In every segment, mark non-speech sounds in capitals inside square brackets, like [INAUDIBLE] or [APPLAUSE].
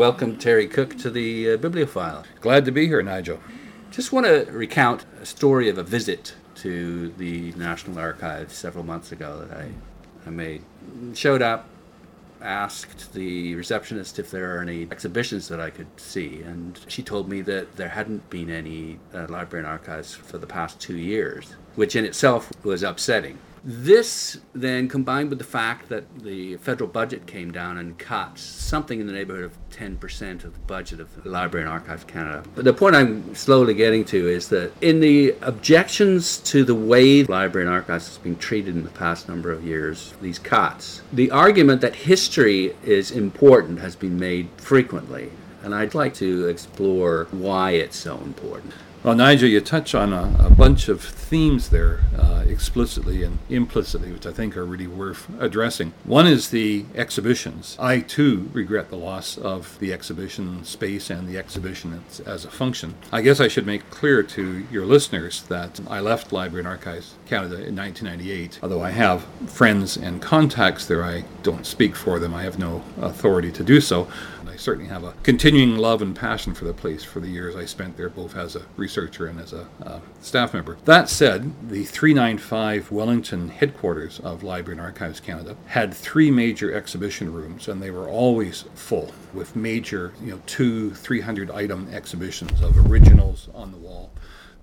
welcome Terry Cook to the uh, Bibliophile. Glad to be here, Nigel. Just want to recount a story of a visit to the National Archives several months ago that I, I made. Showed up, asked the receptionist if there are any exhibitions that I could see, and she told me that there hadn't been any uh, library and archives for the past two years, which in itself was upsetting. This then combined with the fact that the federal budget came down and cut something in the neighborhood of 10% of the budget of the Library and Archives Canada. But the point I'm slowly getting to is that in the objections to the way the Library and Archives has been treated in the past number of years, these cuts, the argument that history is important has been made frequently. And I'd like to explore why it's so important. Well, Nigel, you touch on a, a bunch of themes there, uh, explicitly and implicitly, which I think are really worth addressing. One is the exhibitions. I too regret the loss of the exhibition space and the exhibition as, as a function. I guess I should make clear to your listeners that I left Library and Archives Canada in 1998. Although I have friends and contacts there, I don't speak for them. I have no authority to do so certainly have a continuing love and passion for the place for the years I spent there, both as a researcher and as a uh, staff member. That said, the 395 Wellington headquarters of Library and Archives Canada had three major exhibition rooms, and they were always full with major, you know, two, 300 item exhibitions of originals on the wall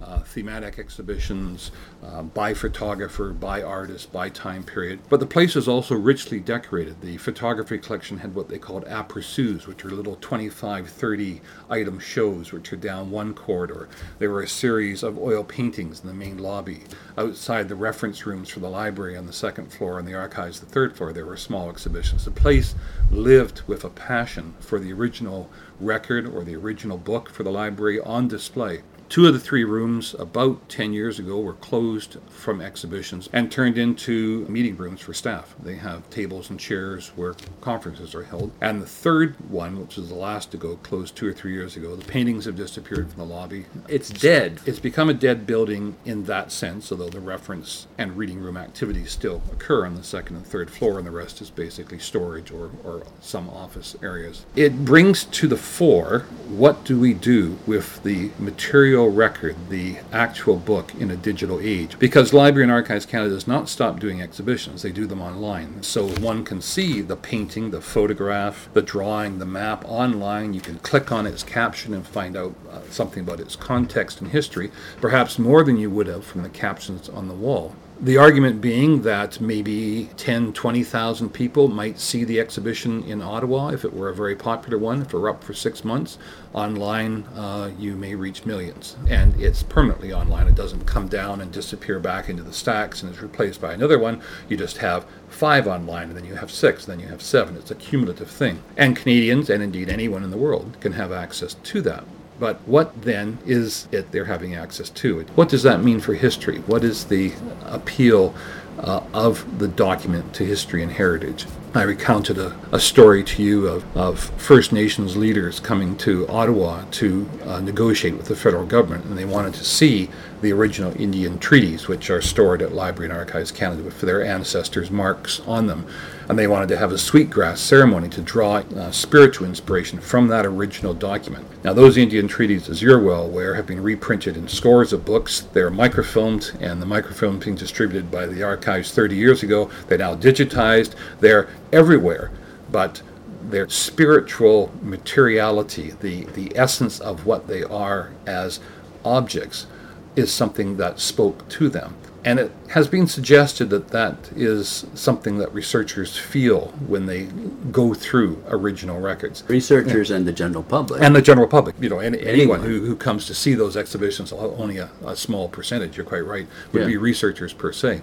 uh, thematic exhibitions uh, by photographer, by artist, by time period. But the place is also richly decorated. The photography collection had what they called aperçus, which are little 25, 30 item shows, which are down one corridor. There were a series of oil paintings in the main lobby. Outside the reference rooms for the library on the second floor and the archives the third floor, there were small exhibitions. The place lived with a passion for the original record or the original book for the library on display. Two of the three rooms about 10 years ago were closed from exhibitions and turned into meeting rooms for staff. They have tables and chairs where conferences are held. And the third one, which is the last to go, closed two or three years ago. The paintings have disappeared from the lobby. It's dead. It's become a dead building in that sense, although the reference and reading room activities still occur on the second and third floor, and the rest is basically storage or, or some office areas. It brings to the fore what do we do with the material record, the actual book in a digital age. Because Library and Archives Canada does not stop doing exhibitions, they do them online. So one can see the painting, the photograph, the drawing, the map online. You can click on its caption and find out uh, something about its context and history, perhaps more than you would have from the captions on the wall. The argument being that maybe 10, 20,000 people might see the exhibition in Ottawa if it were a very popular one, if it were up for six months. Online, uh, you may reach millions. And it's permanently online. It doesn't come down and disappear back into the stacks and is replaced by another one. You just have five online, and then you have six, and then you have seven. It's a cumulative thing. And Canadians, and indeed anyone in the world, can have access to that. But what then is it they're having access to? What does that mean for history? What is the appeal uh, of the document to history and heritage? I recounted a, a story to you of, of First Nations leaders coming to Ottawa to uh, negotiate with the federal government, and they wanted to see the original Indian treaties, which are stored at Library and Archives Canada with their ancestors' marks on them. And they wanted to have a sweetgrass ceremony to draw uh, spiritual inspiration from that original document. Now, those Indian treaties, as you're well aware, have been reprinted in scores of books. They're microfilmed, and the microfilm being distributed by the archives 30 years ago. They're now digitized. They're everywhere. But their spiritual materiality, the, the essence of what they are as objects, is something that spoke to them. And it has been suggested that that is something that researchers feel when they go through original records. Researchers yeah. and the general public. And the general public, you know, any, anyone, anyone who, who comes to see those exhibitions, only a, a small percentage, you're quite right, would yeah. be researchers per se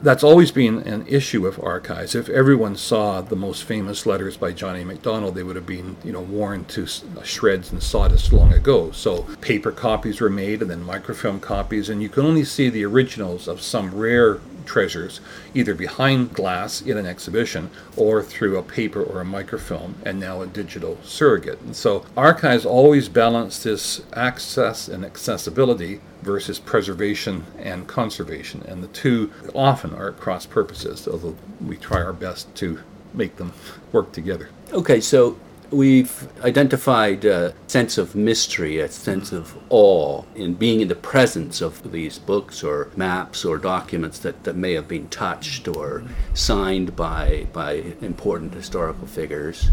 that's always been an issue of archives. If everyone saw the most famous letters by John A. Macdonald, they would have been, you know, worn to uh, shreds and sawdust long ago. So paper copies were made, and then microfilm copies, and you can only see the originals of some rare treasures either behind glass in an exhibition or through a paper or a microfilm and now a digital surrogate. And so archives always balance this access and accessibility versus preservation and conservation. And the two often are at cross purposes, although we try our best to make them work together. Okay, so We've identified a sense of mystery, a sense of awe in being in the presence of these books or maps or documents that, that may have been touched or signed by, by important historical figures.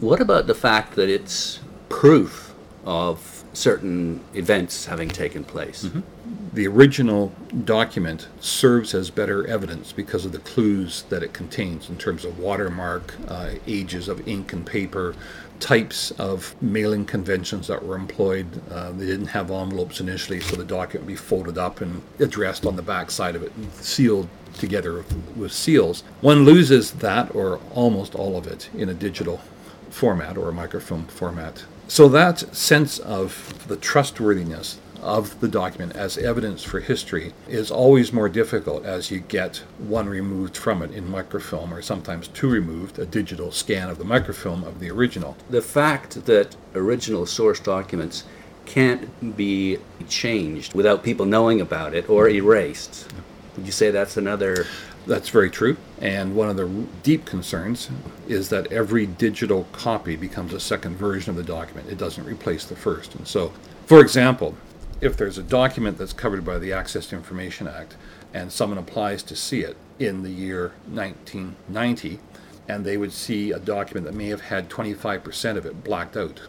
What about the fact that it's proof of certain events having taken place? Mm-hmm. The original document serves as better evidence because of the clues that it contains in terms of watermark, uh, ages of ink and paper, types of mailing conventions that were employed. Uh, they didn't have envelopes initially, so the document would be folded up and addressed on the back side of it and sealed together with seals. One loses that, or almost all of it, in a digital format or a microfilm format. So that sense of the trustworthiness of the document as evidence for history is always more difficult as you get one removed from it in microfilm or sometimes two removed, a digital scan of the microfilm of the original. The fact that original source documents can't be changed without people knowing about it or erased. Would you say that's another that's very true. And one of the deep concerns is that every digital copy becomes a second version of the document. It doesn't replace the first. And so, for example, if there's a document that's covered by the Access to Information Act and someone applies to see it in the year 1990, and they would see a document that may have had 25% of it blacked out.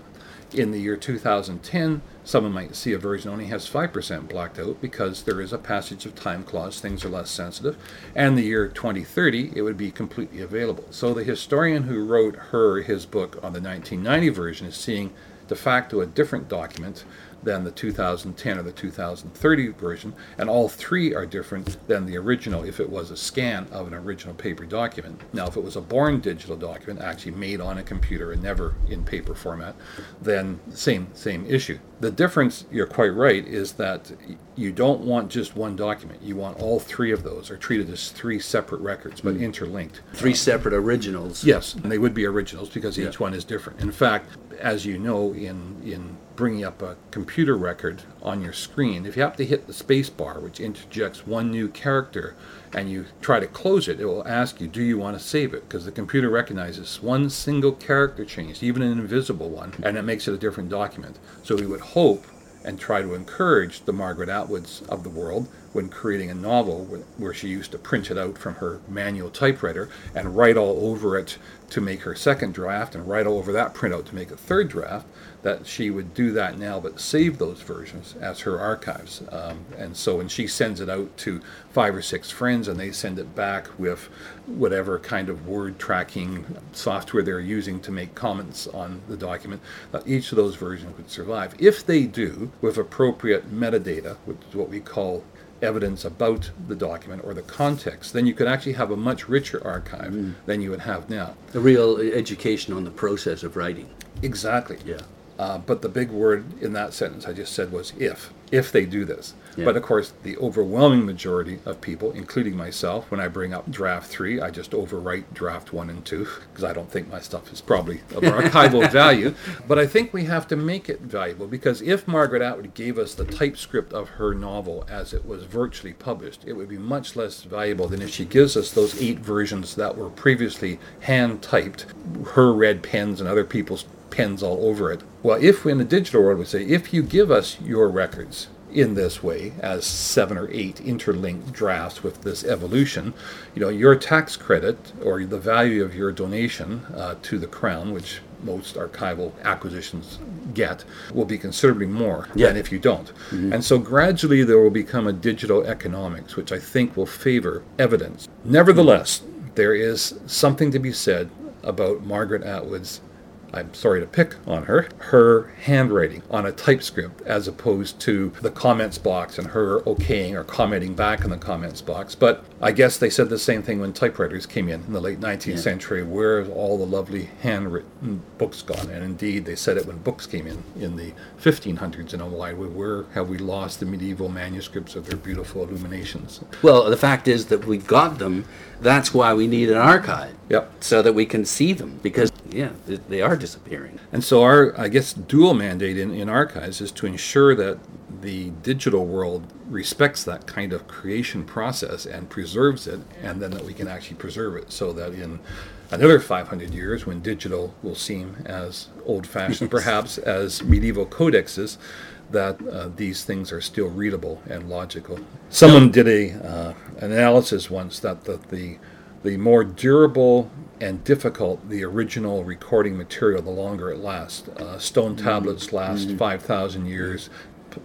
In the year 2010, Someone might see a version only has 5% blacked out because there is a passage of time clause, things are less sensitive. And the year 2030, it would be completely available. So the historian who wrote her his book on the 1990 version is seeing de facto a different document than the 2010 or the 2030 version, and all three are different than the original if it was a scan of an original paper document. Now, if it was a born digital document, actually made on a computer and never in paper format, then same same issue. The difference, you're quite right, is that you don't want just one document. You want all three of those are treated as three separate records but mm. interlinked. Three separate originals. Yes, and they would be originals because each yeah. one is different. In fact, as you know, in in bringing up a computer record on your screen, if you have to hit the space bar, which interjects one new character, and you try to close it, it will ask you, do you want to save it? Because the computer recognizes one single character change, even an invisible one, and it makes it a different document. So we would hope and try to encourage the Margaret Atwoods of the world when creating a novel where she used to print it out from her manual typewriter and write all over it to make her second draft and write all over that printout to make a third draft that she would do that now, but save those versions as her archives. Um, and so when she sends it out to five or six friends and they send it back with whatever kind of word tracking software they're using to make comments on the document, each of those versions would survive. If they do, with appropriate metadata, which is what we call evidence about the document or the context, then you could actually have a much richer archive mm. than you would have now. A real education on the process of writing. Exactly. Yeah. Uh, but the big word in that sentence I just said was if, if they do this. Yeah. But of course, the overwhelming majority of people, including myself, when I bring up draft three, I just overwrite draft one and two because I don't think my stuff is probably of [LAUGHS] archival value. But I think we have to make it valuable because if Margaret Atwood gave us the typescript of her novel as it was virtually published, it would be much less valuable than if she gives us those eight versions that were previously hand typed, her red pens and other people's pens all over it. Well, if in the digital world we say, if you give us your records in this way, as seven or eight interlinked drafts with this evolution, you know, your tax credit or the value of your donation uh, to the crown, which most archival acquisitions get, will be considerably more yeah. than if you don't. Mm-hmm. And so gradually there will become a digital economics, which I think will favor evidence. Nevertheless, there is something to be said about Margaret Atwood's I'm sorry to pick on her, her handwriting on a typescript as opposed to the comments box and her okaying or commenting back in the comments box. But I guess they said the same thing when typewriters came in in the late 19th yeah. century. Where all the lovely handwritten books gone? And indeed, they said it when books came in in the 1500s in a wide way. Where have we lost the medieval manuscripts of their beautiful illuminations? Well, the fact is that we've got them. That's why we need an archive. Yep. So that we can see them because yeah, they are disappearing. And so our, I guess, dual mandate in, in archives is to ensure that the digital world respects that kind of creation process and preserves it, and then that we can actually preserve it so that in another 500 years, when digital will seem as old fashioned [LAUGHS] perhaps as medieval codexes, that uh, these things are still readable and logical. Someone did a uh, analysis once that the, the the more durable and difficult the original recording material, the longer it lasts. Uh, stone tablets last mm-hmm. 5,000 years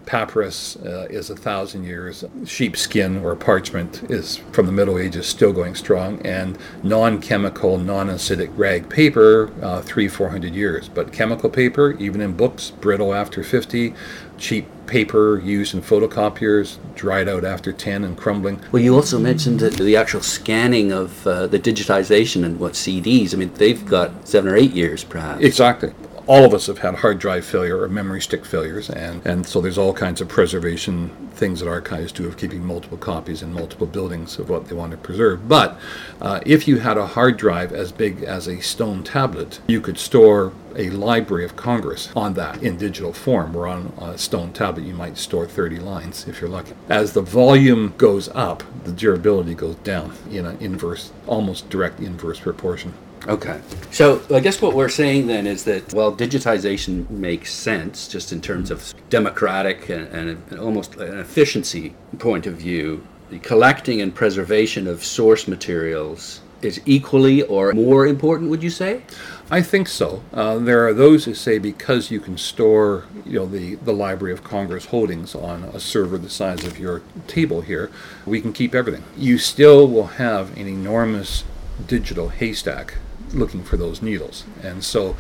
papyrus uh, is a thousand years. Sheepskin or parchment is from the Middle Ages, still going strong, and non-chemical, non-acidic rag paper, uh, three, four hundred years. But chemical paper, even in books, brittle after fifty. Cheap paper used in photocopiers, dried out after 10 and crumbling. Well, you also mentioned the, the actual scanning of uh, the digitization and what CDs. I mean, they've got seven or eight years, perhaps. Exactly all of us have had hard drive failure or memory stick failures, and, and so there's all kinds of preservation things that archives do of keeping multiple copies in multiple buildings of what they want to preserve. But uh, if you had a hard drive as big as a stone tablet, you could store a Library of Congress on that in digital form, or on a stone tablet you might store 30 lines if you're lucky. As the volume goes up, the durability goes down in an inverse, almost direct inverse proportion. Okay. So I guess what we're saying then is that, well, digitization makes sense just in terms of democratic and, and almost an efficiency point of view. The collecting and preservation of source materials is equally or more important, would you say? I think so. Uh, there are those who say because you can store, you know, the, the Library of Congress holdings on a server the size of your table here, we can keep everything. You still will have an enormous digital haystack looking for those needles. And so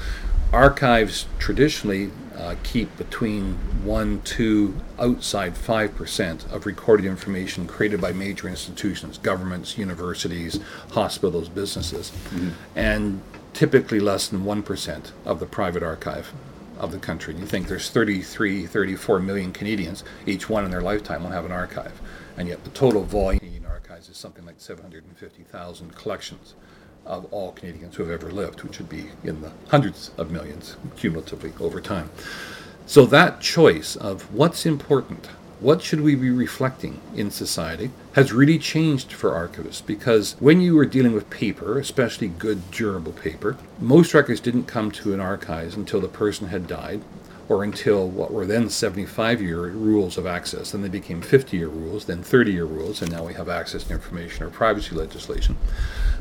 archives traditionally uh, keep between 1 to outside 5% of recorded information created by major institutions, governments, universities, hospitals, businesses, mm-hmm. and typically less than 1% of the private archive of the country. You think there's 33, 34 million Canadians, each one in their lifetime will have an archive. And yet the total volume in archives is something like 750,000 collections of all Canadians who have ever lived, which would be in the hundreds of millions cumulatively over time. So that choice of what's important, what should we be reflecting in society, has really changed for archivists because when you were dealing with paper, especially good durable paper, most records didn't come to an archives until the person had died or until what were then 75 year rules of access. Then they became 50 year rules, then 30 year rules, and now we have access to information or privacy legislation.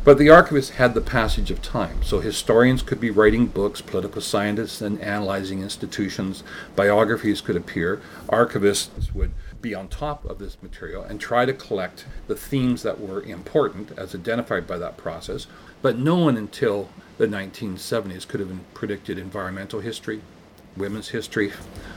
But the archivists had the passage of time. So historians could be writing books, political scientists and analyzing institutions, biographies could appear, archivists would be on top of this material and try to collect the themes that were important as identified by that process. But no one until the 1970s could have predicted environmental history, women's history,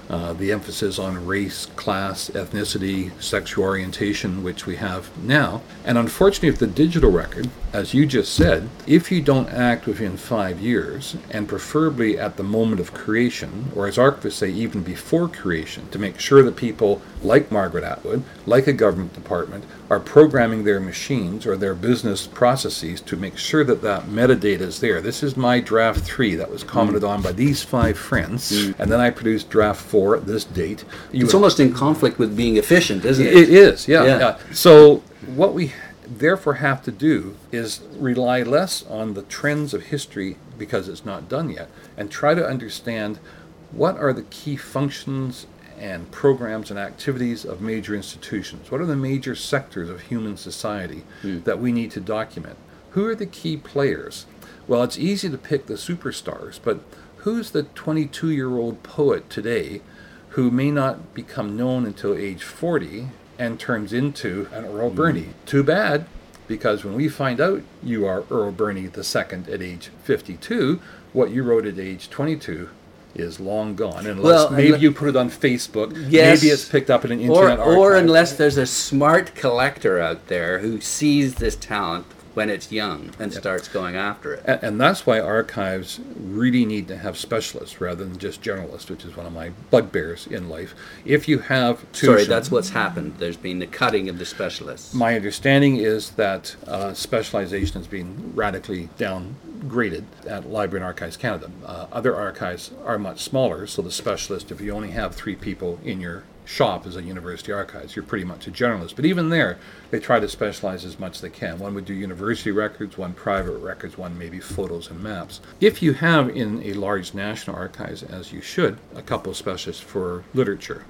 uh, the emphasis on race, class, ethnicity, sexual orientation, which we have now. And unfortunately, if the digital record, as you just said, if you don't act within five years, and preferably at the moment of creation, or as archivists say, even before creation, to make sure that people like Margaret Atwood, like a government department, are programming their machines or their business processes to make sure that that metadata is there. This is my draft three that was commented mm. on by these five friends, mm. and then I produced draft four at this date. You it's almost in conflict with being efficient, isn't it? It is, yeah. yeah. yeah. So what we therefore have to do is rely less on the trends of history because it's not done yet, and try to understand what are the key functions and programs and activities of major institutions? What are the major sectors of human society mm. that we need to document? Who are the key players? Well, it's easy to pick the superstars, but who's the 22 year old poet today who may not become known until age 40 and turns into an Earl mm. Birney? Too bad, because when we find out you are Earl Birney II at age 52, what you wrote at age 22 is long gone. Unless well, maybe you put it on Facebook. Yes, maybe it's picked up in an internet or, or unless there's a smart collector out there who sees this talent when it's young and yep. starts going after it. And, and, that's why archives really need to have specialists rather than just generalists, which is one of my bugbears in life. If you have sorry, that's what's happened. There's been the cutting of the specialists. My understanding is that uh, specialization has been radically downgraded at Library and Archives Canada. Uh, other archives are much smaller, so the specialist, if you only have three people in your shop as a university archives. You're pretty much a generalist. But even there, they try to specialize as much as they can. One would do university records, one private records, one maybe photos and maps. If you have in a large national archives, as you should, a couple of specialists for literature,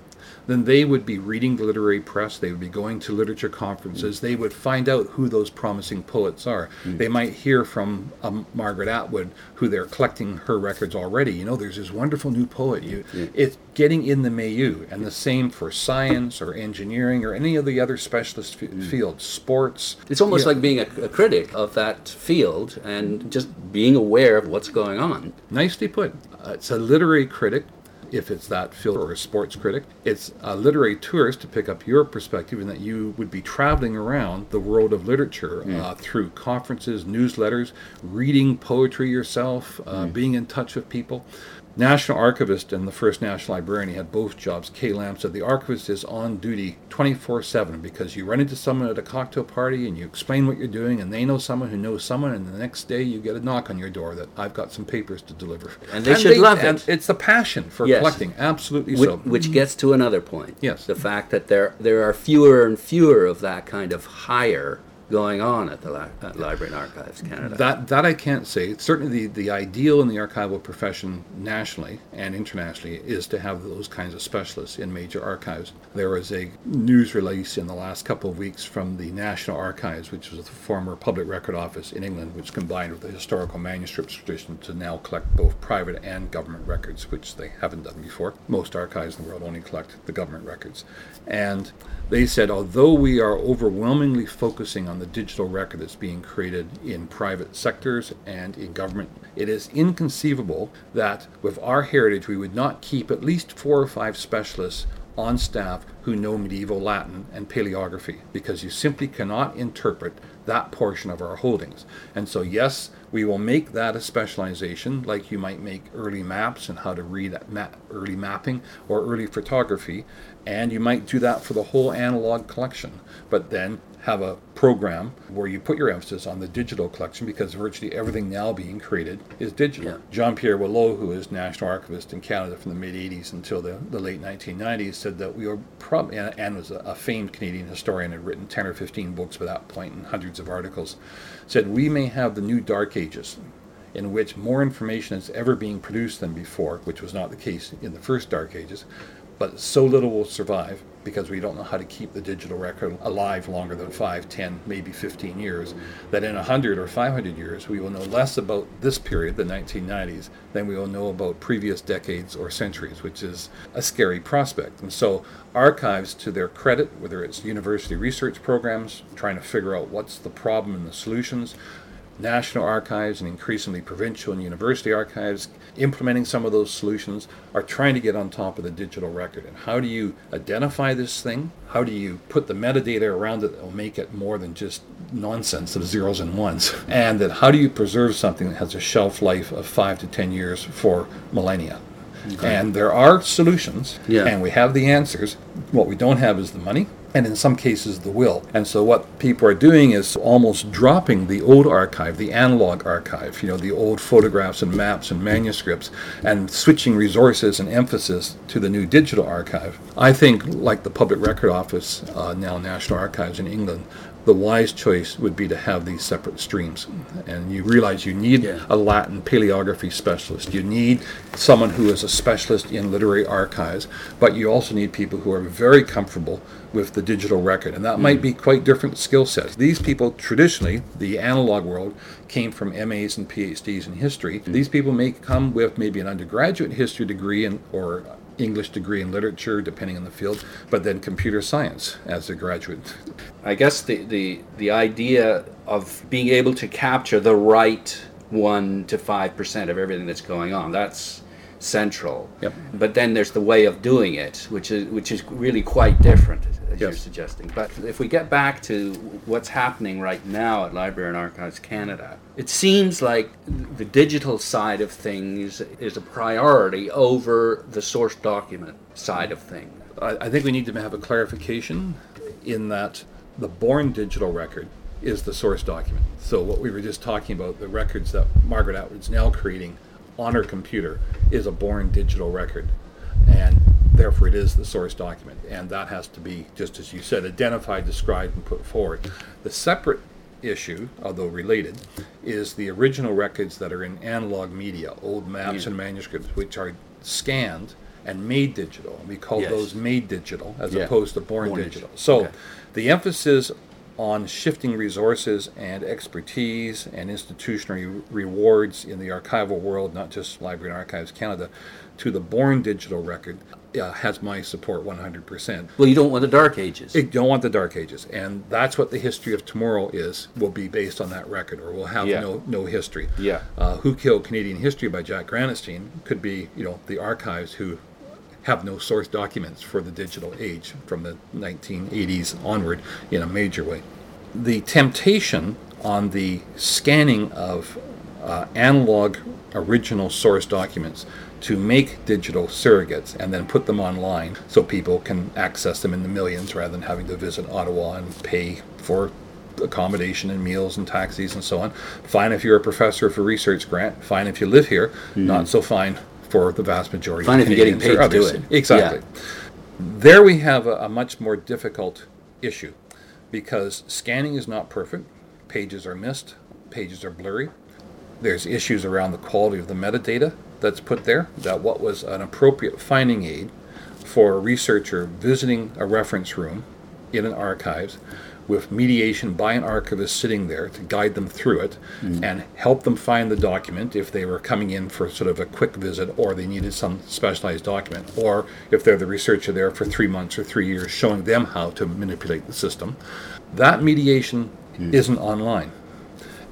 then they would be reading the literary press, they would be going to literature conferences, they would find out who those promising poets are. Mm. They might hear from um, Margaret Atwood, who they're collecting her records already. You know, there's this wonderful new poet. You, yeah. It's getting in the milieu, and the same for science or engineering or any of the other specialist f- mm. fields, sports. It's almost like being a, a critic of that field and just being aware of what's going on. Nicely put. Uh, it's a literary critic if it's that field or a sports critic. It's a literary tourist to pick up your perspective and that you would be traveling around the world of literature mm. uh, through conferences, newsletters, reading poetry yourself, uh, mm. being in touch with people. National Archivist and the first National Librarian, he had both jobs. Kay Lamb said the archivist is on duty 24 7 because you run into someone at a cocktail party and you explain what you're doing, and they know someone who knows someone, and the next day you get a knock on your door that I've got some papers to deliver. And they and should they, love it. it's a passion for yes. collecting, absolutely which, so. Which gets to another point. Yes. The fact that there, there are fewer and fewer of that kind of higher going on at the Li- at Library and Archives Canada. That that I can't say. Certainly, the, the ideal in the archival profession nationally and internationally is to have those kinds of specialists in major archives. There was a news release in the last couple of weeks from the National Archives, which was the former Public Record Office in England, which combined with the historical manuscripts tradition to now collect both private and government records, which they haven't done before. Most archives in the world only collect the government records, and they said, although we are overwhelmingly focusing on the digital record that's being created in private sectors and in government, it is inconceivable that with our heritage we would not keep at least four or five specialists on staff who know medieval Latin and paleography because you simply cannot interpret that portion of our holdings. And so, yes, we will make that a specialization, like you might make early maps and how to read early mapping or early photography, and you might do that for the whole analog collection. But then have a program where you put your emphasis on the digital collection because virtually everything now being created is digital. Yeah. Jean Pierre Wallot, who is National Archivist in Canada from the mid 80s until the, the late 1990s, said that we were probably, and, and, was a, a famed Canadian historian, had written 10 or 15 books by that point and hundreds of articles, said we may have the new dark ages in which more information is ever being produced than before, which was not the case in the first dark ages, but so little will survive because we don't know how to keep the digital record alive longer than 5, 10, maybe 15 years, that in 100 or 500 years we will know less about this period, the 1990s, than we will know about previous decades or centuries, which is a scary prospect. And so, archives, to their credit, whether it's university research programs, trying to figure out what's the problem and the solutions, national archives and increasingly provincial and university archives implementing some of those solutions are trying to get on top of the digital record. And how do you identify this thing? How do you put the metadata around it that will make it more than just nonsense of zeros and ones? And then how do you preserve something that has a shelf life of five to ten years for millennia? Okay. And there are solutions, yeah. and we have the answers. What we don't have is the money and in some cases the will. And so what people are doing is almost dropping the old archive, the analog archive, you know, the old photographs and maps and manuscripts, and switching resources and emphasis to the new digital archive. I think, like the Public Record Office, uh, now National Archives in England, the wise choice would be to have these separate streams. And you realize you need yeah. a Latin paleography specialist. You need someone who is a specialist in literary archives, but you also need people who are very comfortable with the digital record. And that mm. might be quite different skill sets. These people, traditionally, the analog world, came from MAs and PhDs in history. Mm. These people may come with maybe an undergraduate history degree and, or English degree in literature, depending on the field, but then computer science as a graduate. I guess the, the, the idea of being able to capture the right 1 to 5% of everything that's going on, that's central. Yep. But then there's the way of doing it, which is, which is really quite different as yes. you're suggesting. But if we get back to what's happening right now at Library and Archives Canada, it seems like the digital side of things is a priority over the source document side of things. I, think we need to have a clarification in that the born digital record is the source document. So what we were just talking about, the records that Margaret Atwood's now creating on her computer is a born digital record. And therefore it is the source document. And that has to be, just as you said, identified, described, and put forward. The separate issue, although related, is the original records that are in analog media, old maps Yeah. and manuscripts, which are scanned and made digital. We call Yes. those made digital as Yeah. opposed to born, Born digital. digital. So Okay. the emphasis on shifting resources and expertise and institutional rewards in the archival world, not just Library and Archives Canada, to the born digital record uh, has my support 100%. Well, you don't want the dark ages. You don't want the dark ages, and that's what the history of tomorrow is. Will be based on that record, or will have Yeah. no no history. Yeah. Uh, who killed Canadian history by Jack Granatstein could be, you know, the archives who have no source documents for the digital age from the 1980s onward in a major way. The temptation on the scanning of uh, analog original source documents to make digital surrogates and then put them online so people can access them in the millions rather than having to visit Ottawa and pay for accommodation and meals and taxis and so on. Fine if you're a professor for research grant. Fine if you live here. Not so fine for the vast majority. Fine of if you're getting paid to do it. Exactly. There we have a, a much more difficult issue because scanning is not perfect. Pages are missed. Pages are blurry. There's issues around the quality of the metadata that's put there. That what was an appropriate finding aid for a researcher visiting a reference room in an archives with mediation by an archivist sitting there to guide them through it mm. and help them find the document if they were coming in for sort of a quick visit or they needed some specialized document or if they're the researcher there for three months or three years showing them how to manipulate the system that mediation mm. isn't online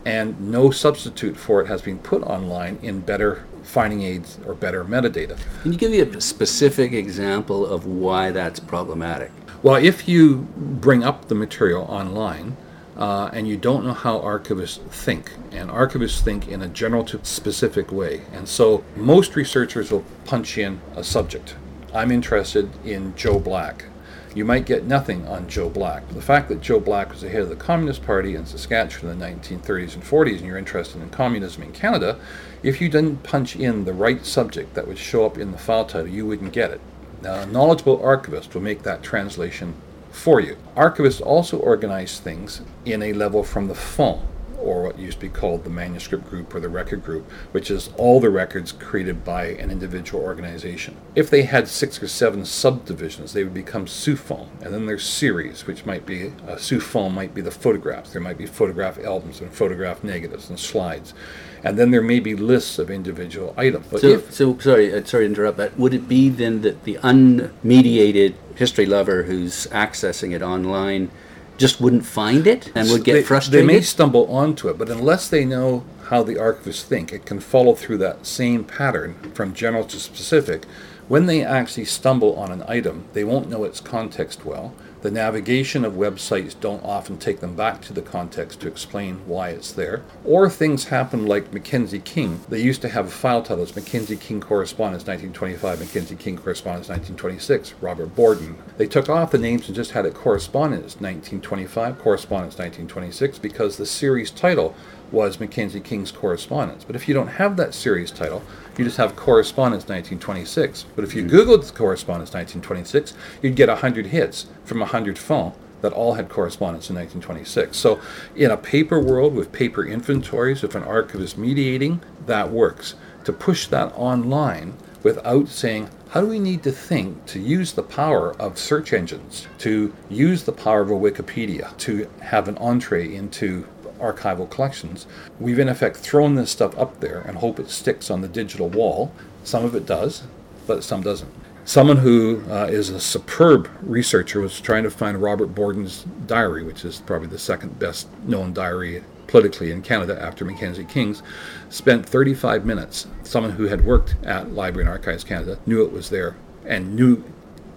and no substitute for it has been put online in better finding aids or better metadata. Can you give me a specific example of why that's problematic? Well, if you bring up the material online uh, and you don't know how archivists think, and archivists think in a general to specific way, and so most researchers will punch in a subject. I'm interested in Joe Black. You might get nothing on Joe Black. The fact that Joe Black was the head of the Communist Party in Saskatchewan in the 1930s and 40s, and you're interested in communism in Canada, if you didn't punch in the right subject that would show up in the file title, you wouldn't get it. Now, a knowledgeable archivist will make that translation for you. Archivists also organize things in a level from the fonds, or what used to be called the manuscript group or the record group, which is all the records created by an individual organization. If they had six or seven subdivisions, they would become sous-fonds, and then there's series, which might be a sous-fonds might be the photographs. There might be photograph albums and photograph negatives and slides, and then there may be lists of individual items. But So, if so sorry, uh, sorry to interrupt, but would it be then that the unmediated history lover who's accessing it online just wouldn't find it and would get they, frustrated? They may stumble onto it, but unless they know how the archivists think, it can follow through that same pattern from general to specific. When they actually stumble on an item, they won't know its context well. The navigation of websites don't often take them back to the context to explain why it's there. Or things happen like Mackenzie King. They used to have a file titles Mackenzie King Correspondence 1925, Mackenzie King Correspondence 1926, Robert Borden. They took off the names and just had it Correspondence 1925, Correspondence 1926 because the series title was Mackenzie King's Correspondence. But if you don't have that series title, you just have Correspondence 1926. But if you mm-hmm. Googled the Correspondence 1926, you'd get 100 hits from 100 fonds that all had correspondence in 1926. So, in a paper world with paper inventories, if an archivist mediating, that works. To push that online without saying, how do we need to think to use the power of search engines, to use the power of a Wikipedia, to have an entree into archival collections. We've in effect thrown this stuff up there and hope it sticks on the digital wall. Some of it does, but some doesn't. Someone who uh, is a superb researcher was trying to find Robert Borden's diary, which is probably the second best known diary politically in Canada after Mackenzie King's, spent 35 minutes. Someone who had worked at Library and Archives Canada knew it was there and knew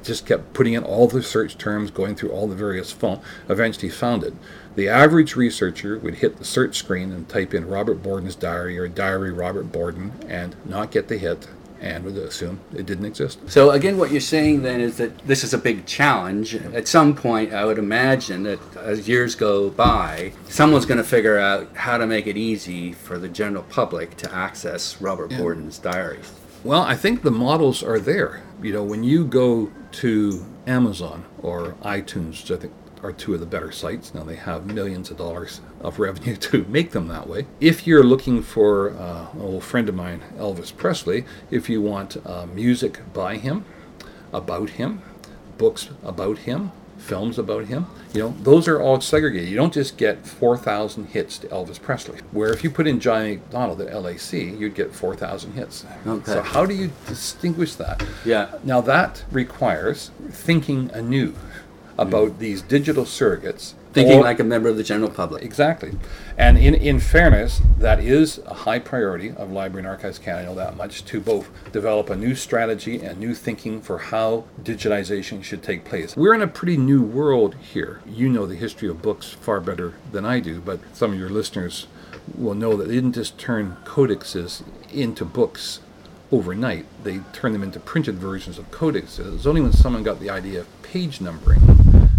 just kept putting in all the search terms, going through all the various fonds, eventually found it. The average researcher would hit the search screen and type in Robert Borden's diary or diary Robert Borden and not get the hit and would assume it didn't exist. So again, what you're saying then is that this is a big challenge. At some point, I would imagine that as years go by, someone's going to figure out how to make it easy for the general public to access Robert Borden's diaries. Well, I think the models are there. You know, when you go to Amazon or iTunes, which I think are two of the better sites. Now they have millions of dollars of revenue [LAUGHS] to make them that way. If you're looking for uh, an old friend of mine, Elvis Presley, if you want uh, music by him, about him, books about him, films about him. You know, those are all segregated. You don't just get 4,000 hits to Elvis Presley. Where if you put in John A. Macdonald at LAC, you'd get 4,000 hits. Okay. So how do you distinguish that? Yeah. Now that requires thinking anew about mm. these digital surrogates Thinking or- like a member of the general public. Exactly. And in, in fairness, that is a high priority of Library and Archives Canada, that much, to both develop a new strategy and new thinking for how digitization should take place. We're in a pretty new world here. You know the history of books far better than I do, but some of your listeners will know that they didn't just turn codexes into books overnight. They turned them into printed versions of codexes. It was only when someone got the idea of page numbering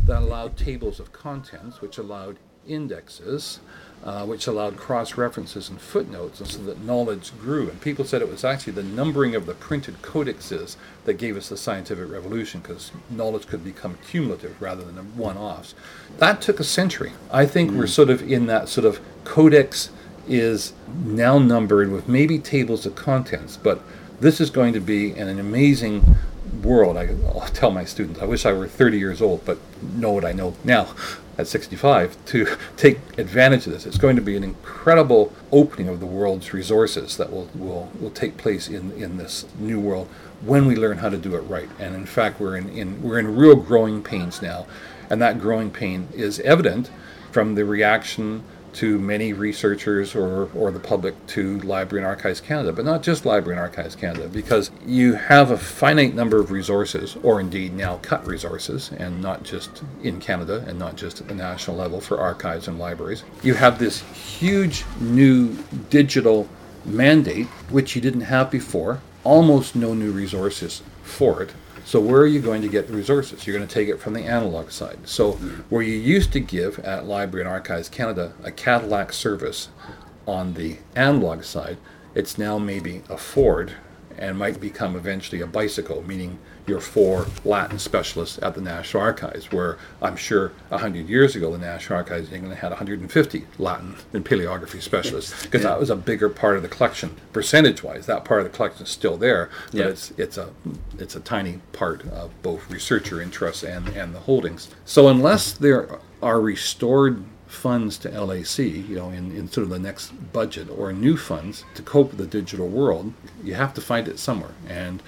that allowed tables of contents, which allowed indexes, uh, which allowed cross references and footnotes, and so that knowledge grew. And people said it was actually the numbering of the printed codexes that gave us the scientific revolution, because knowledge could become cumulative rather than one offs. That took a century. I think we're sort of in that sort of codex is now numbered with maybe tables of contents, but this is going to be an, an amazing world. I, will tell my students, I wish I were 30 years old, but know what I know now at 65 to [LAUGHS] take advantage of this. It's going to be an incredible opening of the world's resources that will, will, will take place in, in this new world when we learn how to do it right. And in fact, we're in, in, we're in real growing pains now. And that growing pain is evident from the reaction to many researchers or, or the public to Library and Archives Canada, but not just Library and Archives Canada, because you have a finite number of resources, or indeed now cut resources, and not just in Canada and not just at the national level for archives and libraries. You have this huge new digital mandate, which you didn't have before, almost no new resources for it. So where are you going to get the resources? You're going to take it from the analog side. So where you used to give at Library and Archives Canada a Cadillac service on the analog side, it's now maybe a Ford and might become eventually a bicycle, meaning you're four Latin specialists at the National Archives, where I'm sure 100 years ago the National Archives in England had 150 Latin and paleography specialists, because that was a bigger part of the collection. Percentage-wise, that part of the collection is still there, but Yeah. it's it's a it's a tiny part of both researcher interests and, and the holdings. So unless there are restored funds to LAC, you know, in, in sort of the next budget or new funds to cope with the digital world, you have to find it somewhere. And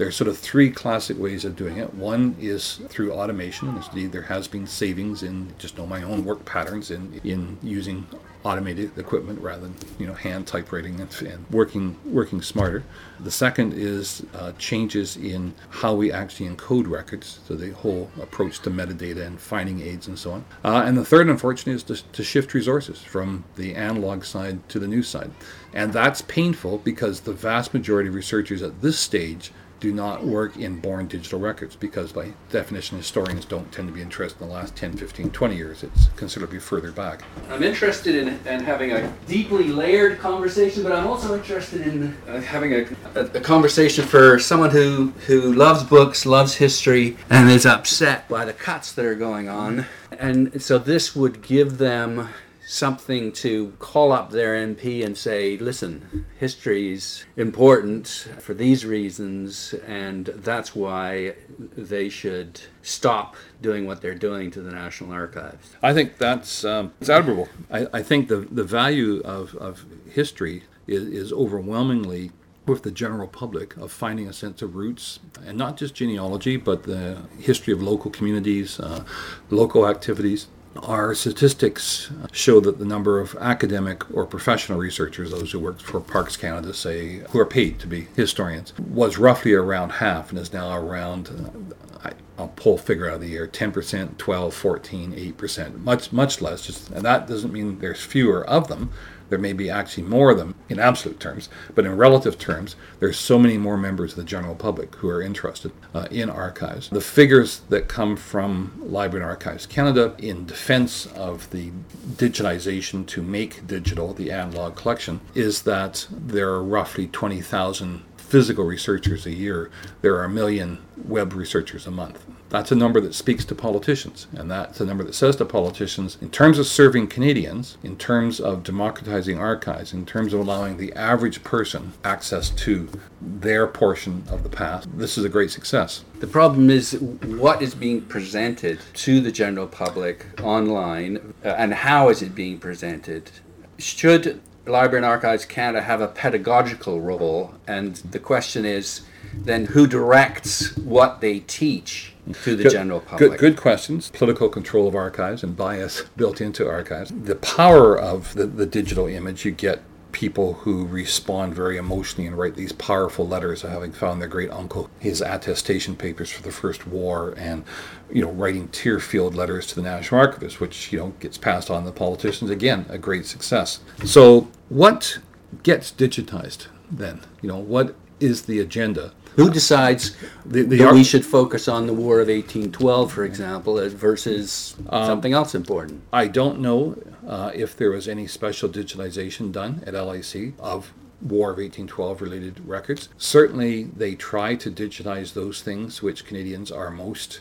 there's sort of three classic ways of doing it. One is through automation. Indeed, there has been savings in just know my own work patterns in, in using automated equipment rather than you know hand typewriting and, and working working smarter. The second is uh, changes in how we actually encode records, so the whole approach to metadata and finding aids and so on. Uh, and the third, unfortunately, is to, to shift resources from the analog side to the new side, and that's painful because the vast majority of researchers at this stage do not work in born digital records because by definition historians don't tend to be interested in the last 10 15 20 years it's considerably further back I'm interested in, in having a deeply layered conversation, but I'm also interested in uh, having a, a, a conversation for someone who, who loves books, loves history, and is upset by the cuts that are going on. And so this would give them something to call up their MP and say, listen, history is important for these reasons, and that's why they should stop doing what they're doing to the National Archives. i think that's um, it's admirable I, I think the, the value of, of history is, is overwhelmingly with the general public of finding a sense of roots and not just genealogy but the history of local communities uh, local activities Our statistics show that the number of academic or professional researchers, those who work for Parks Canada, say, who are paid to be historians, was roughly around half and is now around, uh, I- I'll pull a figure out of the year, 10%, 12, 14, 8%, much, much less. Just, and that doesn't mean there's fewer of them. There may be actually more of them in absolute terms, but in relative terms, there's so many more members of the general public who are interested uh, in archives. The figures that come from Library and Archives Canada in defense of the digitization to make digital the analog collection is that there are roughly 20,000 physical researchers a year, there are a million web researchers a month. That's a number that speaks to politicians, and that's a number that says to politicians, in terms of serving Canadians, in terms of democratizing archives, in terms of allowing the average person access to their portion of the past, this is a great success. The problem is what is being presented to the general public online, uh, and how is it being presented? Should Library and Archives Canada have a pedagogical role? And the question is then who directs what they teach to the good, general public? Good, good questions. Political control of archives and bias [LAUGHS] built into archives. The power of the, the digital image, you get people who respond very emotionally and write these powerful letters of having found their great uncle his attestation papers for the first war and you know writing tear-filled letters to the national archivist which you know gets passed on to the politicians again a great success so what gets digitized then you know what is the agenda who decides the, the that we should focus on the War of 1812, for example, versus um, something else important? I don't know uh, if there was any special digitalization done at LAC of War of 1812 related records. Certainly, they try to digitize those things which Canadians are most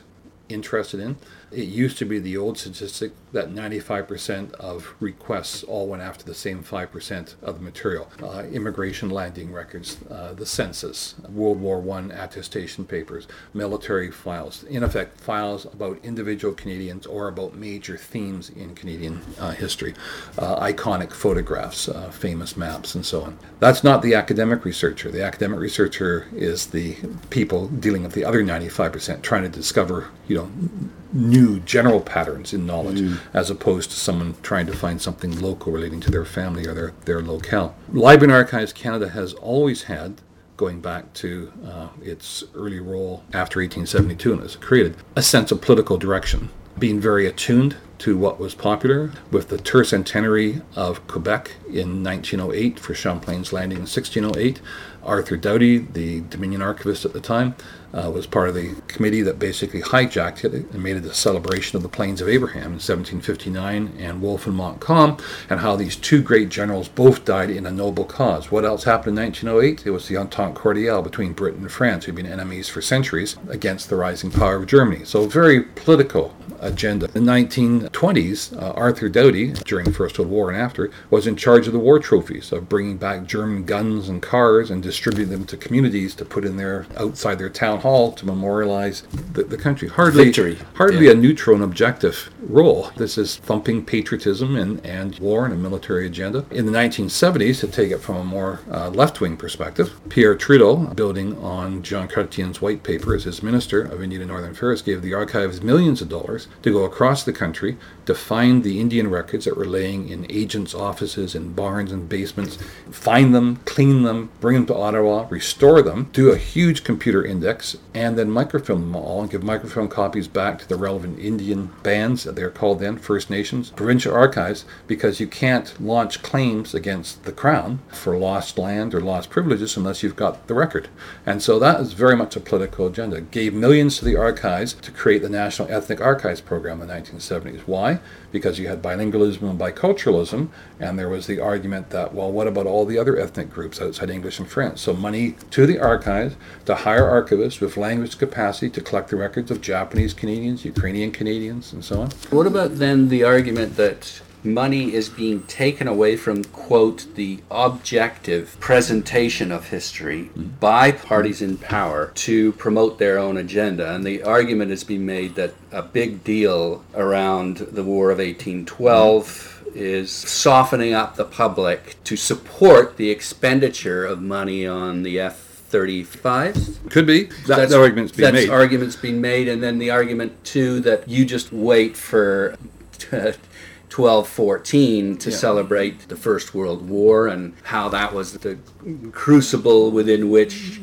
interested in. It used to be the old statistic that 95% of requests all went after the same 5% of the material. Uh, immigration landing records, uh, the census, World War I attestation papers, military files, in effect, files about individual Canadians or about major themes in Canadian uh, history, uh, iconic photographs, uh, famous maps, and so on. That's not the academic researcher. The academic researcher is the people dealing with the other 95%, trying to discover, you know, new general patterns in knowledge mm. as opposed to someone trying to find something local relating to their family or their, their locale. Library and Archives Canada has always had, going back to uh, its early role after 1872 and it was created, a sense of political direction, being very attuned to what was popular with the tercentenary of Quebec in 1908 for Champlain's landing in 1608. Arthur Doughty, the Dominion archivist at the time, uh, was part of the committee that basically hijacked it and made it a celebration of the Plains of Abraham in 1759 and Wolfe and Montcalm, and how these two great generals both died in a noble cause. What else happened in 1908? It was the Entente Cordiale between Britain and France, who'd been enemies for centuries against the rising power of Germany. So, very political agenda. In the 1920s, uh, Arthur Doughty, during the First World War and after, was in charge of the war trophies, of bringing back German guns and cars and distributing them to communities to put in their outside their town hall to memorialize the, the country. Hardly, Victory. hardly yeah. a neutral and objective role. This is thumping patriotism and, and war and a military agenda. In the 1970s, to take it from a more uh, left wing perspective, Pierre Trudeau, building on Jean Chrétien's white paper as his Minister of Indian and Northern Affairs, gave the archives millions of dollars to go across the country to find the Indian records that were laying in agents' offices, in barns and basements, find them, clean them, bring them to Ottawa, restore them, do a huge computer index, and then microfilm them all and give microfilm copies back to the relevant Indian bands, that they're called then, First Nations, provincial archives, because you can't launch claims against the Crown for lost land or lost privileges unless you've got the record. And so that is very much a political agenda. Gave millions to the archives to create the National Ethnic Archives Program in the 1970s. Why? Because you had bilingualism and biculturalism, and there was the argument that, well, what about all the other ethnic groups outside English and French? So money to the archives to hire archivists with language capacity to collect the records of Japanese Canadians, Ukrainian Canadians, and so on. What about then the argument that money is being taken away from, quote, the objective presentation of history by parties in power to promote their own agenda. And the argument has been made that a big deal around the War of 1812. Mm-hmm. Is softening up the public to support the expenditure of money on the F 35 could be that, that's, argument's being that's made arguments being made and then the argument too that you just wait for [LAUGHS] 1214 to yeah. celebrate the First World War and how that was the crucible within which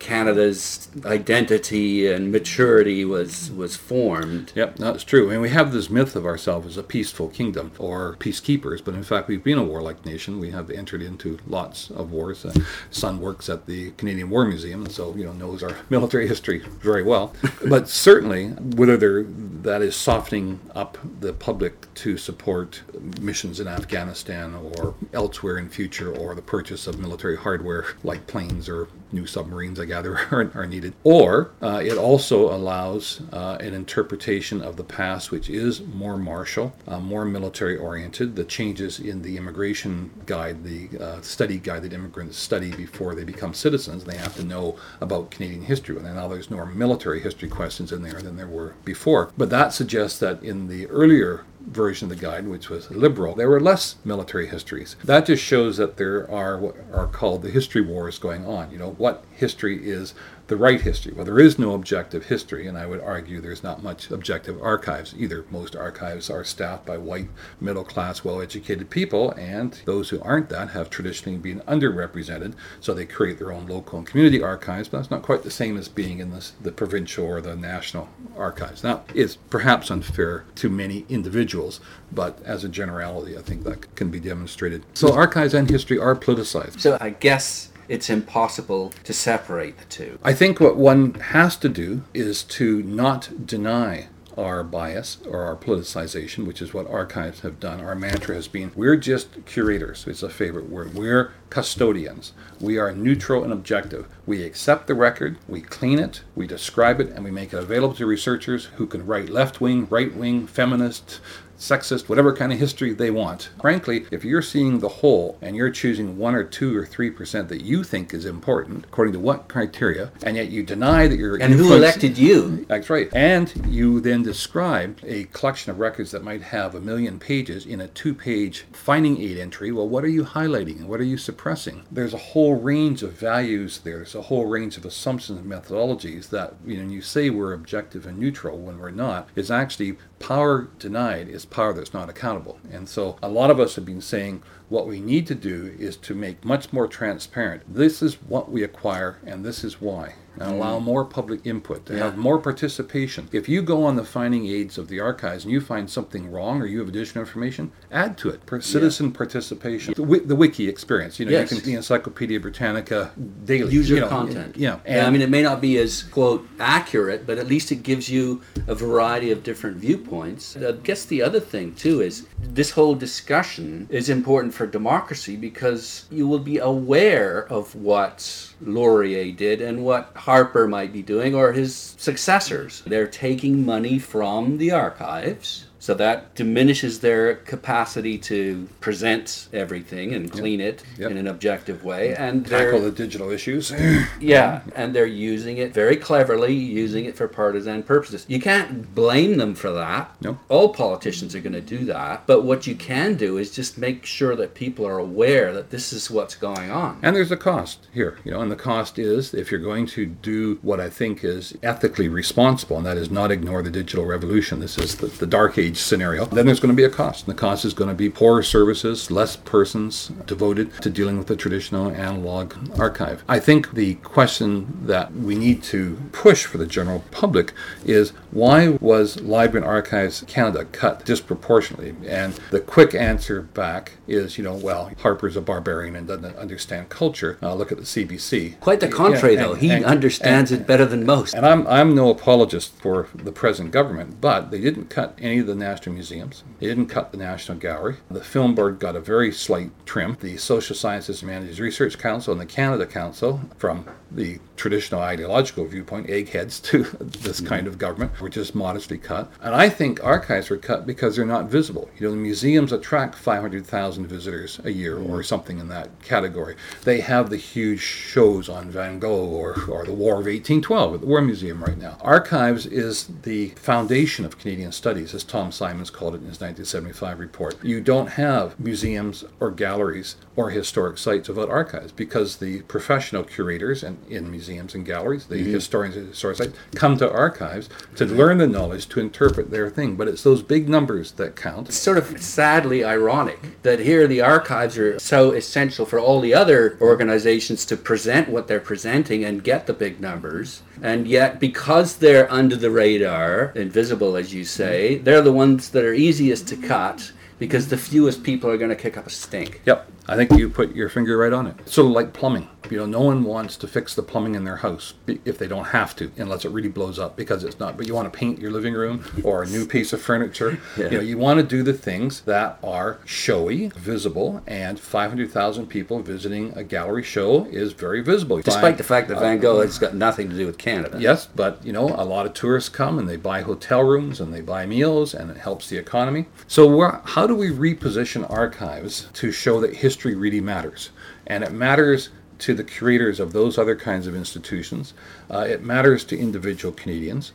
Canada's identity and maturity was was formed. Yep, that's true. And we have this myth of ourselves as a peaceful kingdom or peacekeepers, but in fact we've been a warlike nation. We have entered into lots of wars. Uh, son works at the Canadian War Museum, and so you know knows our [LAUGHS] military history very well. but certainly, whether that is softening up the public to support missions in Afghanistan or elsewhere in future, or the purchase of military hardware like planes or new submarines, I gather, [LAUGHS] are, are needed. Or uh, it also allows uh, an interpretation of the past which is more martial, uh, more military oriented. The changes in the immigration guide, the uh, study guide that immigrants study before they become citizens, they have to know about Canadian history. And now there's more military history questions in there than there were before. But that suggests that in the earlier version of the guide, which was liberal, there were less military histories. That just shows that there are what are called the history wars going on. You know, what history is the right history. Well, there is no objective history, and I would argue there's not much objective archives either. Most archives are staffed by white, middle class, well educated people, and those who aren't that have traditionally been underrepresented, so they create their own local and community archives, but that's not quite the same as being in this, the provincial or the national archives. Now, it's perhaps unfair to many individuals, but as a generality, I think that can be demonstrated. So, archives and history are politicized. So, I guess it's impossible to separate the two. I think what one has to do is to not deny our bias or our politicization, which is what archives have done. Our mantra has been we're just curators, it's a favorite word. We're custodians. We are neutral and objective. We accept the record, we clean it, we describe it, and we make it available to researchers who can write left wing, right wing, feminist, sexist, whatever kind of history they want. Frankly, if you're seeing the whole and you're choosing one or two or three percent that you think is important, according to what criteria, and yet you deny that you're and who elected you? That's right. And you then describe a collection of records that might have a million pages in a two-page finding aid entry. Well, what are you highlighting and what are you suppressing? There's a whole range of values there. There's a whole range of assumptions and methodologies that you know you say we're objective and neutral when we're not. Is actually power denied is power that's not accountable. And so a lot of us have been saying what we need to do is to make much more transparent. This is what we acquire and this is why and allow mm. more public input, to yeah. have more participation. If you go on the finding aids of the archives and you find something wrong or you have additional information, add to it. Citizen yeah. participation. The, the, wiki experience. You know, yes. you can the Encyclopedia Britannica daily. User you know, content. Yeah. yeah. I mean, it may not be as, quote, accurate, but at least it gives you a variety of different viewpoints. I guess the other thing, too, is this whole discussion is important for democracy because you will be aware of what Laurier did and what Harper might be doing or his successors. They're taking money from the archives so that diminishes their capacity to present everything and clean yep. it yep. in an objective way and tackle the digital issues. [CLEARS THROAT] yeah, and they're using it very cleverly, using it for partisan purposes. You can't blame them for that. No. All politicians are going to do that, but what you can do is just make sure that people are aware that this is what's going on. And there's a cost here, you know, and the cost is if you're going to do what I think is ethically responsible, and that is not ignore the digital revolution. This is the, the dark age scenario, then there's going to be a cost. And the cost is going to be poorer services, less persons devoted to dealing with the traditional analog archive. I think the question that we need to push for the general public is why was Library and Archives Canada cut disproportionately? And the quick answer back is, you know, well, Harper's a barbarian and doesn't understand culture. Uh, look at the CBC. Quite the contrary, yeah, and, though. He and, understands and, it better than most. And I'm, I'm no apologist for the present government, but they didn't cut any of the national museums. They didn't cut the National Gallery. The Film Board got a very slight trim. The Social Sciences and Humanities Research Council and the Canada Council, from the traditional ideological viewpoint, eggheads to [LAUGHS] this kind of government, were just modestly cut. And I think archives were cut because they're not visible. You know, the museums attract 500,000 visitors a year or mm. something in that category. They have the huge shows on Van Gogh or, or the War of 1812 at the War Museum right now. Archives is the foundation of Canadian studies, as Tom Symons called it in his 1975 report. You don't have museums or galleries or historic sites without archives because the professional curators and in museums and galleries, the mm-hmm. historians and historic sites, come to archives to learn the knowledge to interpret their thing. But it's those big numbers that count. It's sort of sadly ironic that here the archives are so essential for all the other organizations to present what they're presenting and get the big numbers. And yet, because they're under the radar, invisible as you say, they're the ones that are easiest to cut because the fewest people are going to kick up a stink. Yep. I think you put your finger right on it. Sort of like plumbing. You know, no one wants to fix the plumbing in their house if they don't have to, unless it really blows up because it's not. But you want to paint your living room or a new piece of furniture. Yeah. You know, you want to do the things that are showy, visible, and 500,000 people visiting a gallery show is very visible. Despite the fact that Van Gogh has got nothing to do with Canada. Yes, but you know, a lot of tourists come and they buy hotel rooms and they buy meals and it helps the economy. So, how do we reposition archives to show that history really matters? And it matters to the curators of those other kinds of institutions, uh, it matters to individual Canadians.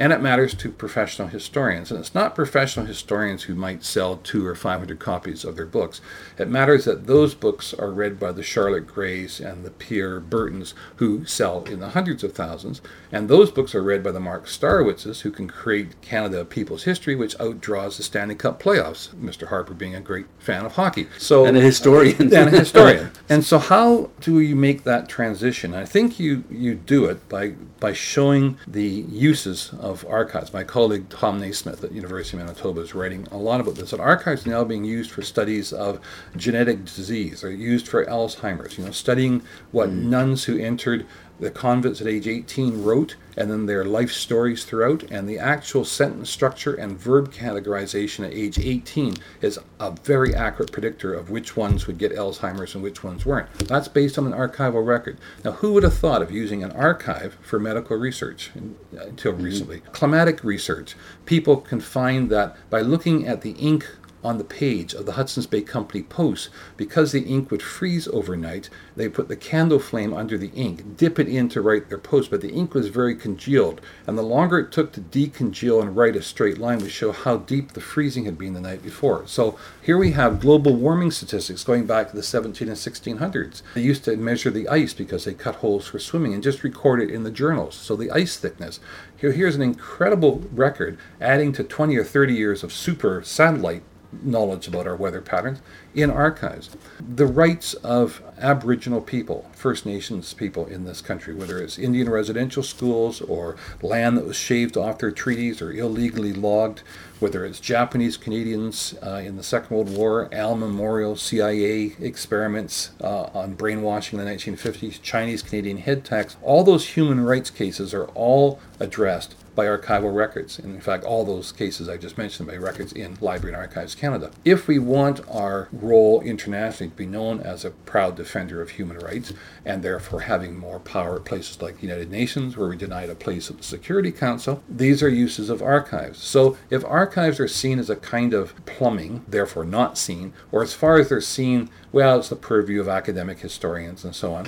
And it matters to professional historians. And it's not professional historians who might sell two or 500 copies of their books. It matters that those books are read by the Charlotte Grays and the Pierre Bertons who sell in the hundreds of thousands. And those books are read by the Mark Starowiczes, who can create Canada People's History, which outdraws the Stanley Cup playoffs. Mr. Harper being a great fan of hockey. So And a historian. [LAUGHS] and a historian. [LAUGHS] and so, how do you make that transition? I think you you do it by by showing the uses of archives. My colleague Tom Nesmith at University of Manitoba is writing a lot about this. That archives are now being used for studies of genetic disease. They're used for Alzheimer's. You know, studying what hmm. nuns who entered the convicts at age 18 wrote, and then their life stories throughout, and the actual sentence structure and verb categorization at age 18 is a very accurate predictor of which ones would get Alzheimer's and which ones weren't. That's based on an archival record. Now, who would have thought of using an archive for medical research until recently? Climatic research. People can find that by looking at the ink on the page of the Hudson's Bay Company Post, because the ink would freeze overnight, they put the candle flame under the ink, dip it in to write their post, but the ink was very congealed, and the longer it took to decongeal and write a straight line would show how deep the freezing had been the night before. So here we have global warming statistics going back to the 17 and 1600s. They used to measure the ice because they cut holes for swimming and just record it in the journals. So the ice thickness. Here, here's an incredible record adding to 20 or 30 years of super satellite knowledge about our weather patterns in archives. The rights of Aboriginal people, First Nations people in this country, whether it's Indian residential schools or land that was shaved off their treaties or illegally logged, whether it's Japanese Canadians uh, in the Second World War, Allan Memorial, CIA experiments uh, on brainwashing in the 1950s, Chinese Canadian head tax, all those human rights cases are all addressed by archival records. And in fact, all those cases I just mentioned by records in Library and Archives Canada. If we want our role internationally to be known as a proud defender of human rights and therefore having more power at places like the United Nations, where we denied a place at the Security Council, these are uses of archives. So if archives are seen as a kind of plumbing, therefore not seen, or as far as they're seen, well, it's the purview of academic historians and so on,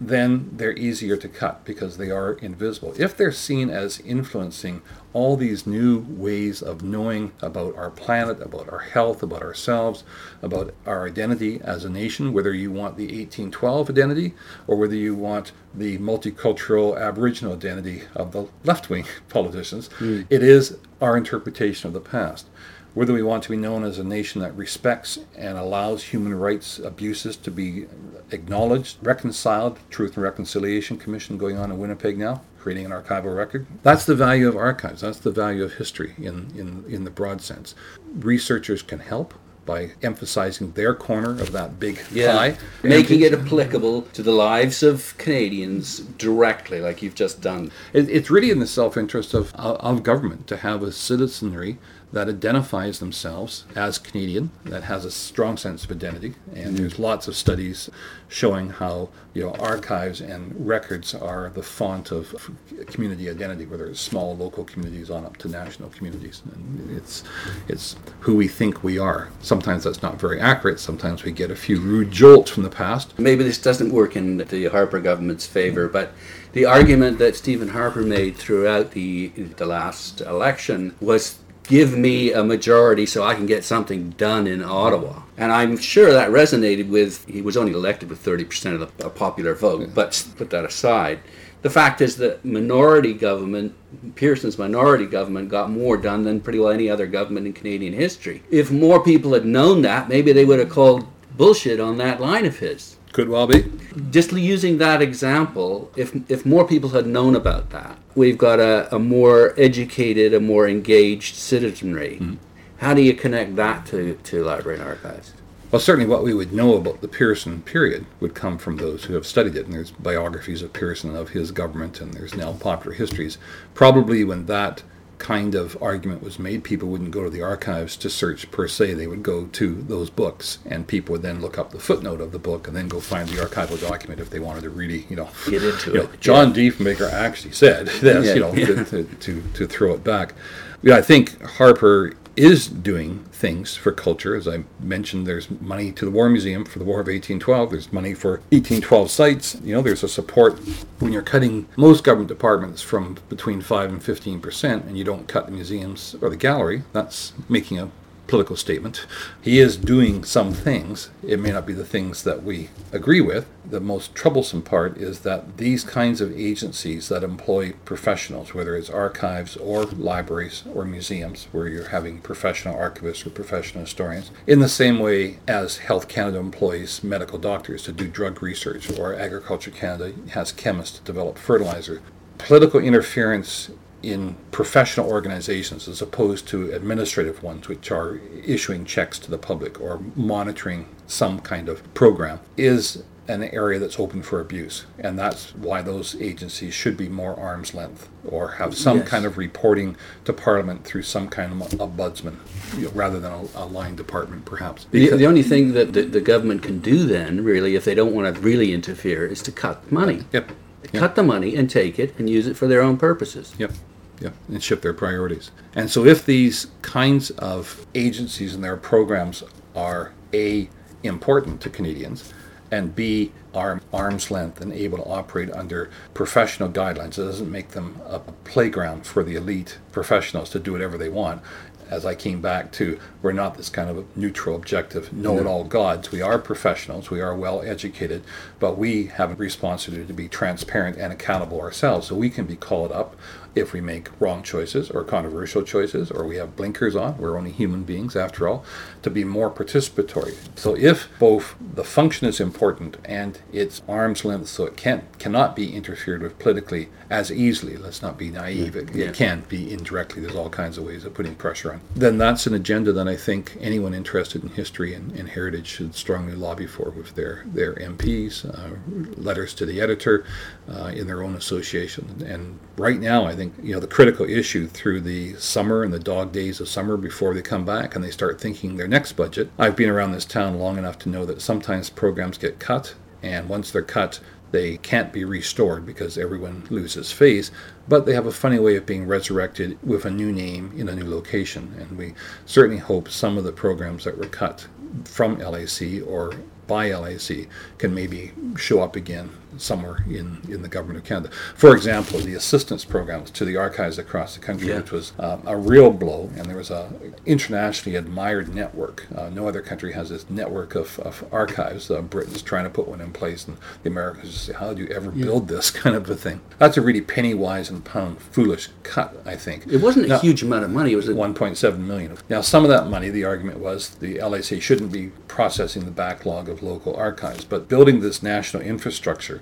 then they're easier to cut because they are invisible. If they're seen as influencing all these new ways of knowing about our planet, about our health, about ourselves, about our identity as a nation, whether you want the 1812 identity or whether you want the multicultural Aboriginal identity of the left wing [LAUGHS] politicians, hmm. it is our interpretation of the past. Whether we want to be known as a nation that respects and allows human rights abuses to be acknowledged, reconciled, Truth and Reconciliation Commission going on in Winnipeg now, creating an archival record. That's the value of archives. That's the value of history in, in, in the broad sense. Researchers can help by emphasizing their corner of that big pie. Making it applicable to the lives of Canadians directly, like you've just done. It, it's really in the self-interest of, of government to have a citizenry that identifies themselves as Canadian, that has a strong sense of identity, and mm-hmm. there's lots of studies showing how you know archives and records are the font of community identity, whether it's small local communities on up to national communities. And it's it's who we think we are. Sometimes that's not very accurate. Sometimes we get a few rude jolts from the past. Maybe this doesn't work in the Harper government's favor, but the argument that Stephen Harper made throughout the the last election was give me a majority so I can get something done in Ottawa. And I'm sure that resonated with, he was only elected with 30% of the popular vote, but put that aside. The fact is that minority government, Pearson's minority government, got more done than pretty well any other government in Canadian history. If more people had known that, maybe they would have called bullshit on that line of his. Could well be. Just using that example, if if more people had known about that, we've got a, a more educated, a more engaged citizenry. Mm-hmm. How do you connect that to, to library and archives? Well, certainly what we would know about the Pearson period would come from those who have studied it. And there's biographies of Pearson of his government, and there's now popular histories. Probably when that kind of argument was made, people wouldn't go to the archives to search per se. They would go to those books, and people would then look up the footnote of the book and then go find the archival document if they wanted to really, you know, get into it. Know, John yeah. Diefenbaker actually said this, yeah. you know, yeah. to, to, to, throw it back. Yeah, I think Harper is doing things for culture. As I mentioned, there's money to the War Museum for the War of 1812. There's money for 1812 sites. You know, there's a support when you're cutting most government departments from between 5 and 15 percent, and you don't cut the museums or the gallery. That's making a political statement. He is doing some things. It may not be the things that we agree with. The most troublesome part is that these kinds of agencies that employ professionals, whether it's archives or libraries or museums, where you're having professional archivists or professional historians, in the same way as Health Canada employs medical doctors to do drug research, or Agriculture Canada has chemists to develop fertilizer. Political interference in professional organizations as opposed to administrative ones, which are issuing checks to the public or monitoring some kind of program, is an area that's open for abuse. And that's why those agencies should be more arm's length or have some yes. kind of reporting to Parliament through some kind of ombudsman you know, rather than a, a, line department, perhaps. The, the, only thing that the, the government can do then, really, if they don't want to really interfere, is to cut money. Yep. Cut yep. the money and take it and use it for their own purposes. Yep. Yeah, and shift their priorities. And so, if these kinds of agencies and their programs are A, important to Canadians, and B, are arm's length and able to operate under professional guidelines, it doesn't make them a playground for the elite professionals to do whatever they want as I came back to, we're not this kind of neutral, objective, know it all gods. We are professionals, we are well educated, but we have a responsibility to be transparent and accountable ourselves. So we can be called up if we make wrong choices or controversial choices or we have blinkers on, we're only human beings after all, to be more participatory. So if both the function is important and it's arm's length so it can cannot be interfered with politically as easily, let's not be naive, it, yeah. it can be indirectly, there's all kinds of ways of putting pressure on. Then that's an agenda that I think anyone interested in history and, and heritage should strongly lobby for with their, their MPs, uh, letters to the editor uh, in their own association. And right now I think think you know the critical issue through the summer and the dog days of summer before they come back and they start thinking their next budget. I've been around this town long enough to know that sometimes programs get cut, and once they're cut, they can't be restored because everyone loses face, but they have a funny way of being resurrected with a new name in a new location. And we certainly hope some of the programs that were cut from LAC or by LAC can maybe show up again somewhere in, in the government of Canada. For example, the assistance programs to the archives across the country, yeah. which was uh, a real blow, and there was a internationally admired network. Uh, no other country has this network of, of archives. Uh, Britain's trying to put one in place, and the Americans say, "How do you ever yeah. build this [LAUGHS] kind of a thing?" That's a really penny wise and pound foolish cut, I think. It wasn't now, a huge amount of money. It was 1.7 million. Now, some of that money, the argument was the LAC shouldn't be processing the backlog of local archives, but building this national infrastructure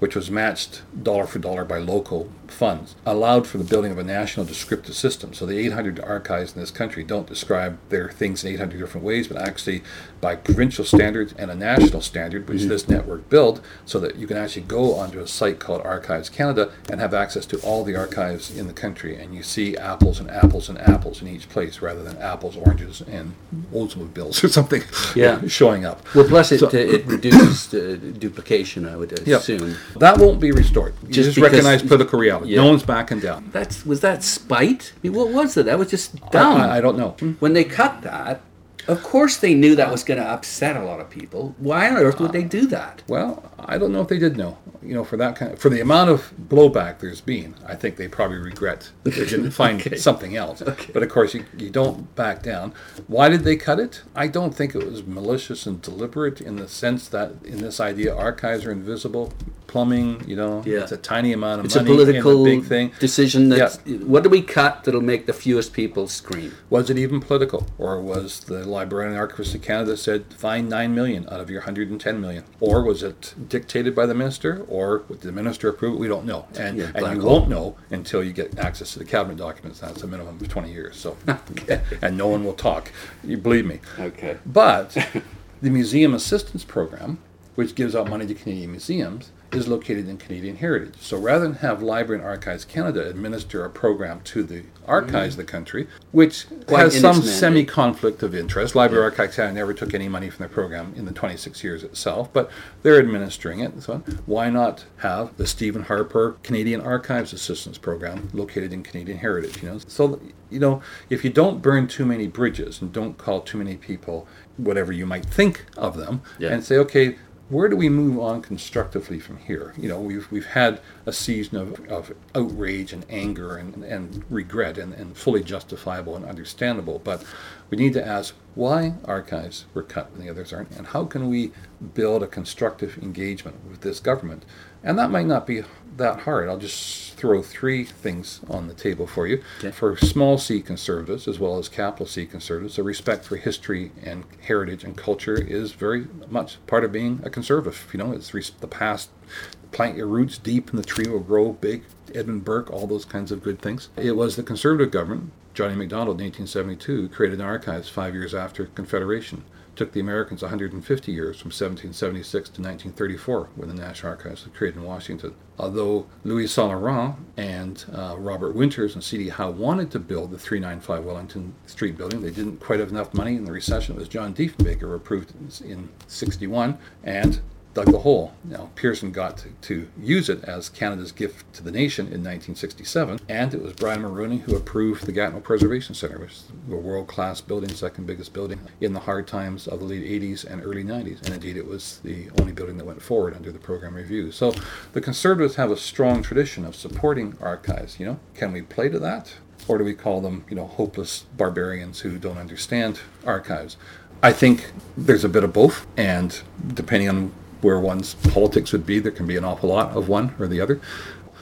which was matched dollar for dollar by local funds, allowed for the building of a national descriptive system. So the 800 archives in this country don't describe their things in 800 different ways, but actually by provincial standards and a national standard, which mm-hmm. this network built, so that you can actually go onto a site called Archives Canada and have access to all the archives in the country. And you see apples and apples and apples in each place rather than apples, oranges, and Oldsmobile bills or something yeah. [LAUGHS] showing up. Well, plus it, so, it reduces uh, duplication, I would assume. Yep. That won't be restored. You just, just recognize political reality. Yeah. No one's backing down. That's was that spite? I mean, what was it? That was just dumb. I, I, I don't know. When they cut that, of course they knew that was going to upset a lot of people. Why on earth would they do that? Well, I don't know if they did know. You know, for that kind of, for the amount of blowback there's been, I think they probably regret that they [LAUGHS] didn't find okay. something else. Okay. But of course, you, you don't back down. Why did they cut it? I don't think it was malicious and deliberate in the sense that in this idea archives are invisible plumbing. You know, yeah. it's a tiny amount of it's money. It's a political big thing. decision. That yeah. what do we cut that'll make the fewest people scream? Was it even political, or was the librarian and archivist of Canada said find nine million out of your hundred and ten million, or was it dictated by the minister, or did the minister approve it? We don't know, and yeah, and you hole. won't know until you get access to the cabinet documents. That's a minimum of twenty years. So, [LAUGHS] and no one will talk. You believe me. Okay, but. [LAUGHS] The Museum Assistance Program, which gives out money to Canadian museums, is located in Canadian Heritage. So rather than have Library and Archives Canada administer a program to the archives mm-hmm. of the country, which Quite has some semi conflict of interest, Library yeah. Archives Canada never took any money from the program in the 26 years itself, but they're administering it. So why not have the Stephen Harper Canadian Archives Assistance Program located in Canadian Heritage? You know, so you know if you don't burn too many bridges and don't call too many people whatever you might think of them, yeah. and say, okay, where do we move on constructively from here? You know, we've, we've had a season of, of outrage and anger and, and regret and, and fully justifiable and understandable, but we need to ask why archives were cut when the others aren't, and how can we build a constructive engagement with this government? And that might not be that hard. I'll just throw three things on the table for you. Okay. For small c conservatives, as well as capital C conservatives, a respect for history and heritage and culture is very much part of being a conservative. You know, it's the past. Plant your roots deep, and the tree will grow big. Edmund Burke, all those kinds of good things. It was the conservative government, Johnny Macdonald in 1872, created an archives five years after Confederation took the Americans 150 years from 1776 to 1934 when the National Archives was created in Washington. Although Louis Saint Laurent and uh, Robert Winters and C.D. Howe wanted to build the 395 Wellington Street building, they didn't quite have enough money in the recession. It was John Diefenbaker approved in 61, and dug the hole. Now, Pearson got to, to, use it as Canada's gift to the nation in 1967, and it was Brian Mulroney who approved the Gatineau Preservation Center, which is a world class building, second biggest building in the hard times of the late 80s and early 90s. And indeed, it was the only building that went forward under the program review. So the Conservatives have a strong tradition of supporting archives. You know, can we play to that? Or do we call them, you know, hopeless barbarians who don't understand archives? I think there's a bit of both, and depending on where one's politics would be. There can be an awful lot of one or the other.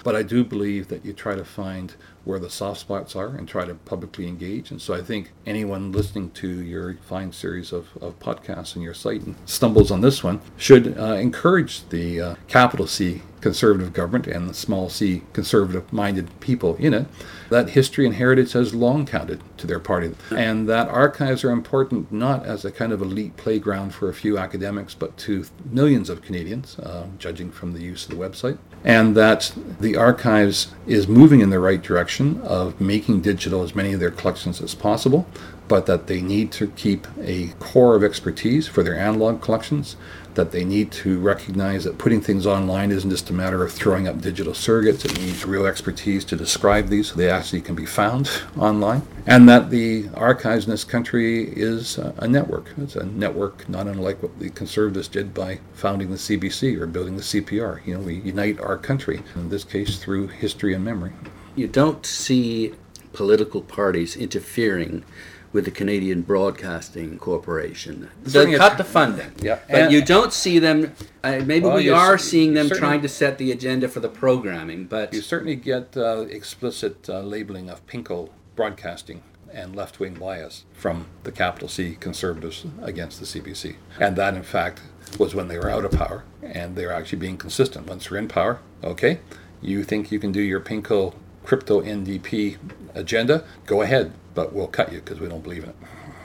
But I do believe that you try to find where the soft spots are and try to publicly engage. And so I think anyone listening to your fine series of, of podcasts and your site and stumbles on this one should uh, encourage the uh, capital C conservative government and the small c conservative minded people in it, that history and heritage has long counted to their party. And that archives are important not as a kind of elite playground for a few academics, but to millions of Canadians, uh, judging from the use of the website. And that the archives is moving in the right direction of making digital as many of their collections as possible, but that they need to keep a core of expertise for their analog collections that they need to recognize that putting things online isn't just a matter of throwing up digital surrogates. It needs real expertise to describe these so they actually can be found [LAUGHS] online. And that the archives in this country is a network. It's a network not unlike what the conservatives did by founding the CBC or building the CPR. You know, we unite our country, in this case through history and memory. You don't see political parties interfering with the Canadian Broadcasting Corporation. They cut the funding. Yeah. But and you don't see them, uh, maybe well, we are seeing them trying to set the agenda for the programming, but. You certainly get uh, explicit uh, labeling of Pinko broadcasting and left wing bias from the capital C conservatives against the CBC. And that, in fact, was when they were out of power and they were actually being consistent. Once they're in power, okay, you think you can do your Pinko crypto NDP agenda, go ahead but we'll cut you because we don't believe in it.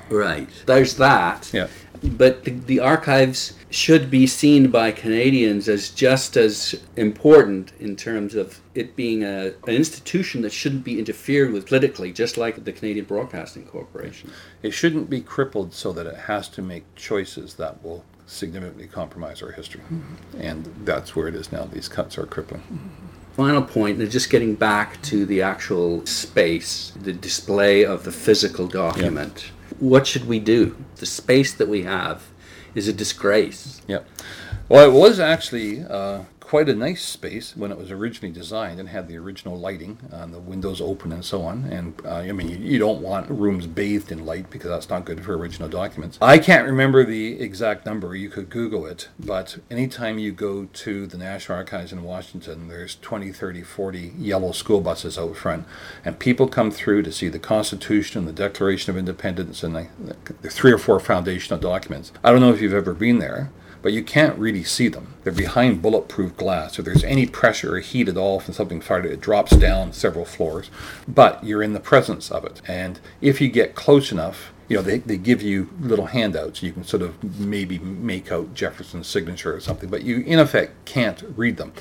Right. There's that. Yeah. But the, the, archives should be seen by Canadians as just as important in terms of it being a, an institution that shouldn't be interfered with politically, just like the Canadian Broadcasting Corporation. It shouldn't be crippled so that it has to make choices that will significantly compromise our history. Mm-hmm. And that's where it is now. These cuts are crippling. Final and just getting back to the actual space, the display of the physical document. Yeah. What should we do? The space that we have is a disgrace. Yeah. Well, it was actually uh, quite a nice space when it was originally designed and had the original lighting and the windows open and so on. And uh, I mean, you, you, don't want rooms bathed in light because that's not good for original documents. I can't remember the exact number. You could Google it. But anytime you go to the National Archives in Washington, there's 20, 30, 40 yellow school buses out front. And people come through to see the Constitution the Declaration of Independence and the, the three or four foundational documents. I don't know if you've ever been there but you can't really see them. They're behind bulletproof glass. If there's any pressure or heat at all from something fired, it drops down several floors. But you're in the presence of it. And if you get close enough, you know, they, they give you little handouts. You can sort of maybe make out Jefferson's signature or something, but you, in effect, can't read them.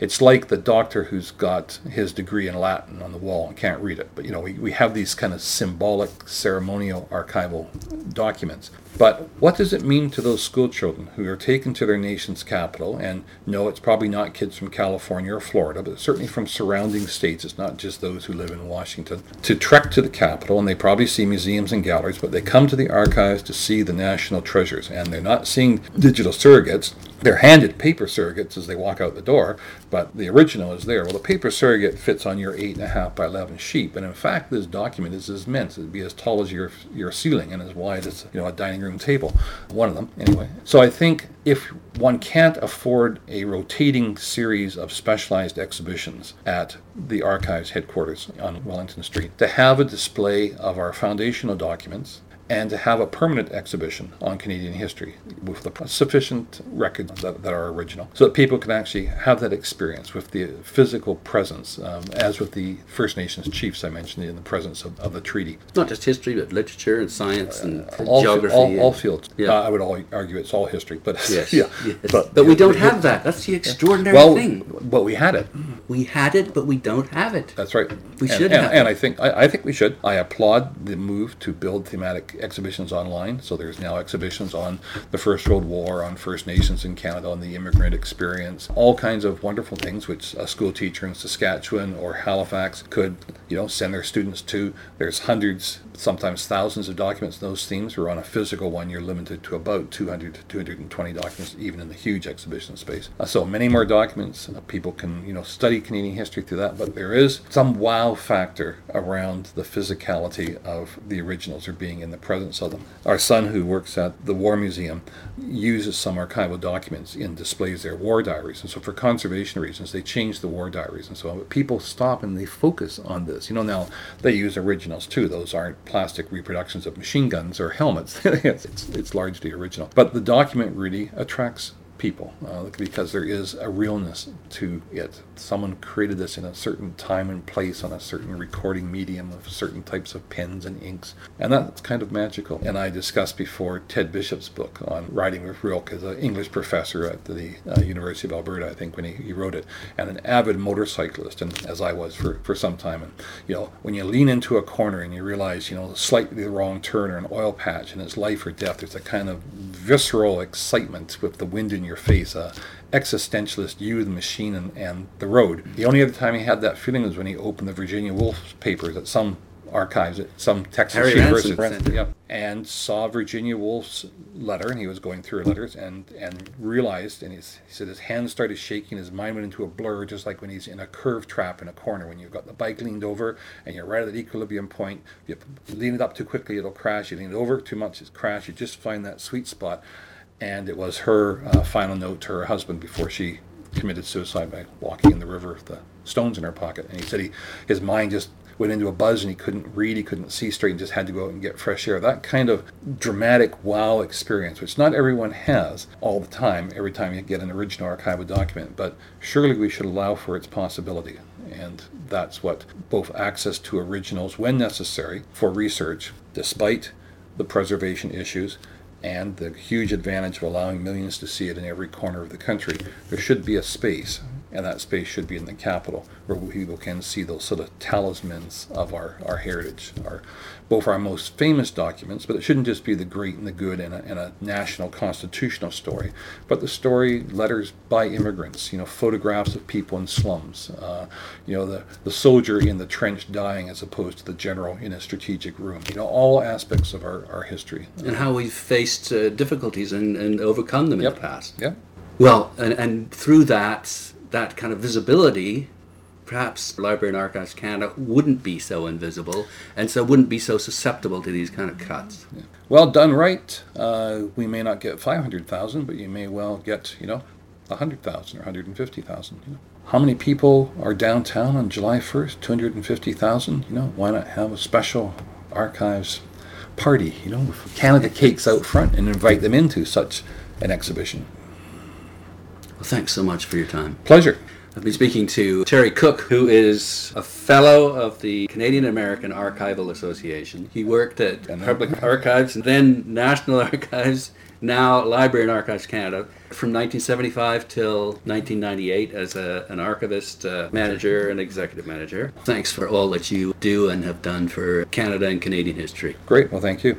It's like the doctor who's got his degree in Latin on the wall and can't read it. But, you know, we, we have these kind of symbolic, ceremonial, archival documents. But what does it mean to those school children who are taken to their nation's capital? And no, it's probably not kids from California or Florida, but certainly from surrounding states. It's not just those who live in Washington. To trek to the capital, and they probably see museums and galleries, but they come to the archives to see the national treasures. And they're not seeing digital surrogates. They're handed paper surrogates as they walk out the door, but the original is there. Well, the paper surrogate fits on your 8.5 by 11 sheet, And in fact, this document is as It'd be as tall as your, your ceiling and as wide as you know a dining room table. One of them, anyway. So I think if one can't afford a rotating series of specialized exhibitions at the archives headquarters on Wellington Street, to have a display of our foundational documents and to have a permanent exhibition on Canadian history with the sufficient records that, that, are original, so that people can actually have that experience with the physical presence, um, as with the First Nations chiefs I mentioned in the presence of, of the treaty. Not just history, but literature and science and uh, all, geography. All, and, all fields. Yeah. Uh, I would all argue it's all history, but [LAUGHS] yes, yeah. Yes. But, but we don't have that. That's the extraordinary well, thing. But we had it. We had it, but we don't have it. That's right. We and, should and, have and it. I think I, I think we should. I applaud the move to build thematic exhibitions online. So there's now exhibitions on the First World War, on First Nations in Canada, on the immigrant experience, all kinds of wonderful things which a school teacher in Saskatchewan or Halifax could, you know, send their students to. There's hundreds, sometimes thousands of documents those themes. Or on a physical one, you're limited to about 200 to 220 documents, even in the huge exhibition space. Uh, so many more documents. Uh, people can, you know, study Canadian history through that. But there is some wow factor around the physicality of the originals or being in the presence of them. Our son, who works at the War Museum, uses some archival documents and displays their war diaries. And so, for conservation reasons, they change the war diaries and so people stop and they focus on this. You know, now they use originals too. Those aren't plastic reproductions of machine guns or helmets. [LAUGHS] it's, it's, it's largely original. But the document really attracts people uh, because there is a realness to it. Someone created this in a certain time and place on a certain recording medium of certain types of pens and inks, and that's kind of magical. And I discussed before Ted Bishop's book on Riding with Rilke as an English professor at the uh, University of Alberta, I think, when he, he wrote it, and an avid motorcyclist, and as I was for, for some time. And you know, when you lean into a corner and you realize, you know, slightly the wrong turn or an oil patch and it's life or death, there's a kind of visceral excitement with the wind in your face, uh, existentialist, you, the machine, and, and the road. The only other time he had that feeling was when he opened the Virginia Woolf papers at some archives at some Texas Harry university, Yep. and saw Virginia Woolf's letter, and he was going through her letters, and and realized, and he's, he said his hands started shaking, his mind went into a blur, just like when he's in a curve trap in a corner, when you've got the bike leaned over and you're right at the equilibrium point. if You lean it up too quickly, it'll crash. You lean it over too much, it's crash. You just find that sweet spot, and it was her uh, final note to her husband before she committed suicide by walking in the river with the stones in her pocket. And he said he his mind just went into a buzz and he couldn't read, he couldn't see straight, and just had to go out and get fresh air. That kind of dramatic wow experience, which not everyone has all the time, every time you get an original archival document, but surely we should allow for its possibility. And that's what both access to originals when necessary for research, despite the preservation issues, and the huge advantage of allowing millions to see it in every corner of the country, there should be a space, and that space should be in the capital, where people can see those sort of talismans of our, our heritage, our both our most famous documents, but it shouldn't just be the great and the good and a, and a national constitutional story, but the story, letters by immigrants, you know, photographs of people in slums, uh, you know, the, the soldier in the trench dying as opposed to the general in a strategic room, you know, all aspects of our, our history. And how we've faced uh, difficulties and, and overcome them Yep. in the past. Yep. Well, and, and through that, that kind of visibility, perhaps Library and Archives Canada wouldn't be so invisible and so wouldn't be so susceptible to these kind of cuts. Well, done right, uh, we may not get 500,000, but you may well get, you know, 100,000 or 150,000. You know. How many people are downtown on July 1st? 250,000? You know, why not have a special archives party, you know, Canada cakes out front and invite them into such an exhibition? Well, thanks so much for your time. Pleasure. I've been speaking to Terry Cook, who is a fellow of the Canadian American Archival Association. He worked at Public Archives, then National [LAUGHS] Archives, now Library and Archives Canada, from 1975 till 1998 as a, an archivist, uh, manager, and executive manager. Thanks for all that you do and have done for Canada and Canadian history. Great. Well, thank you.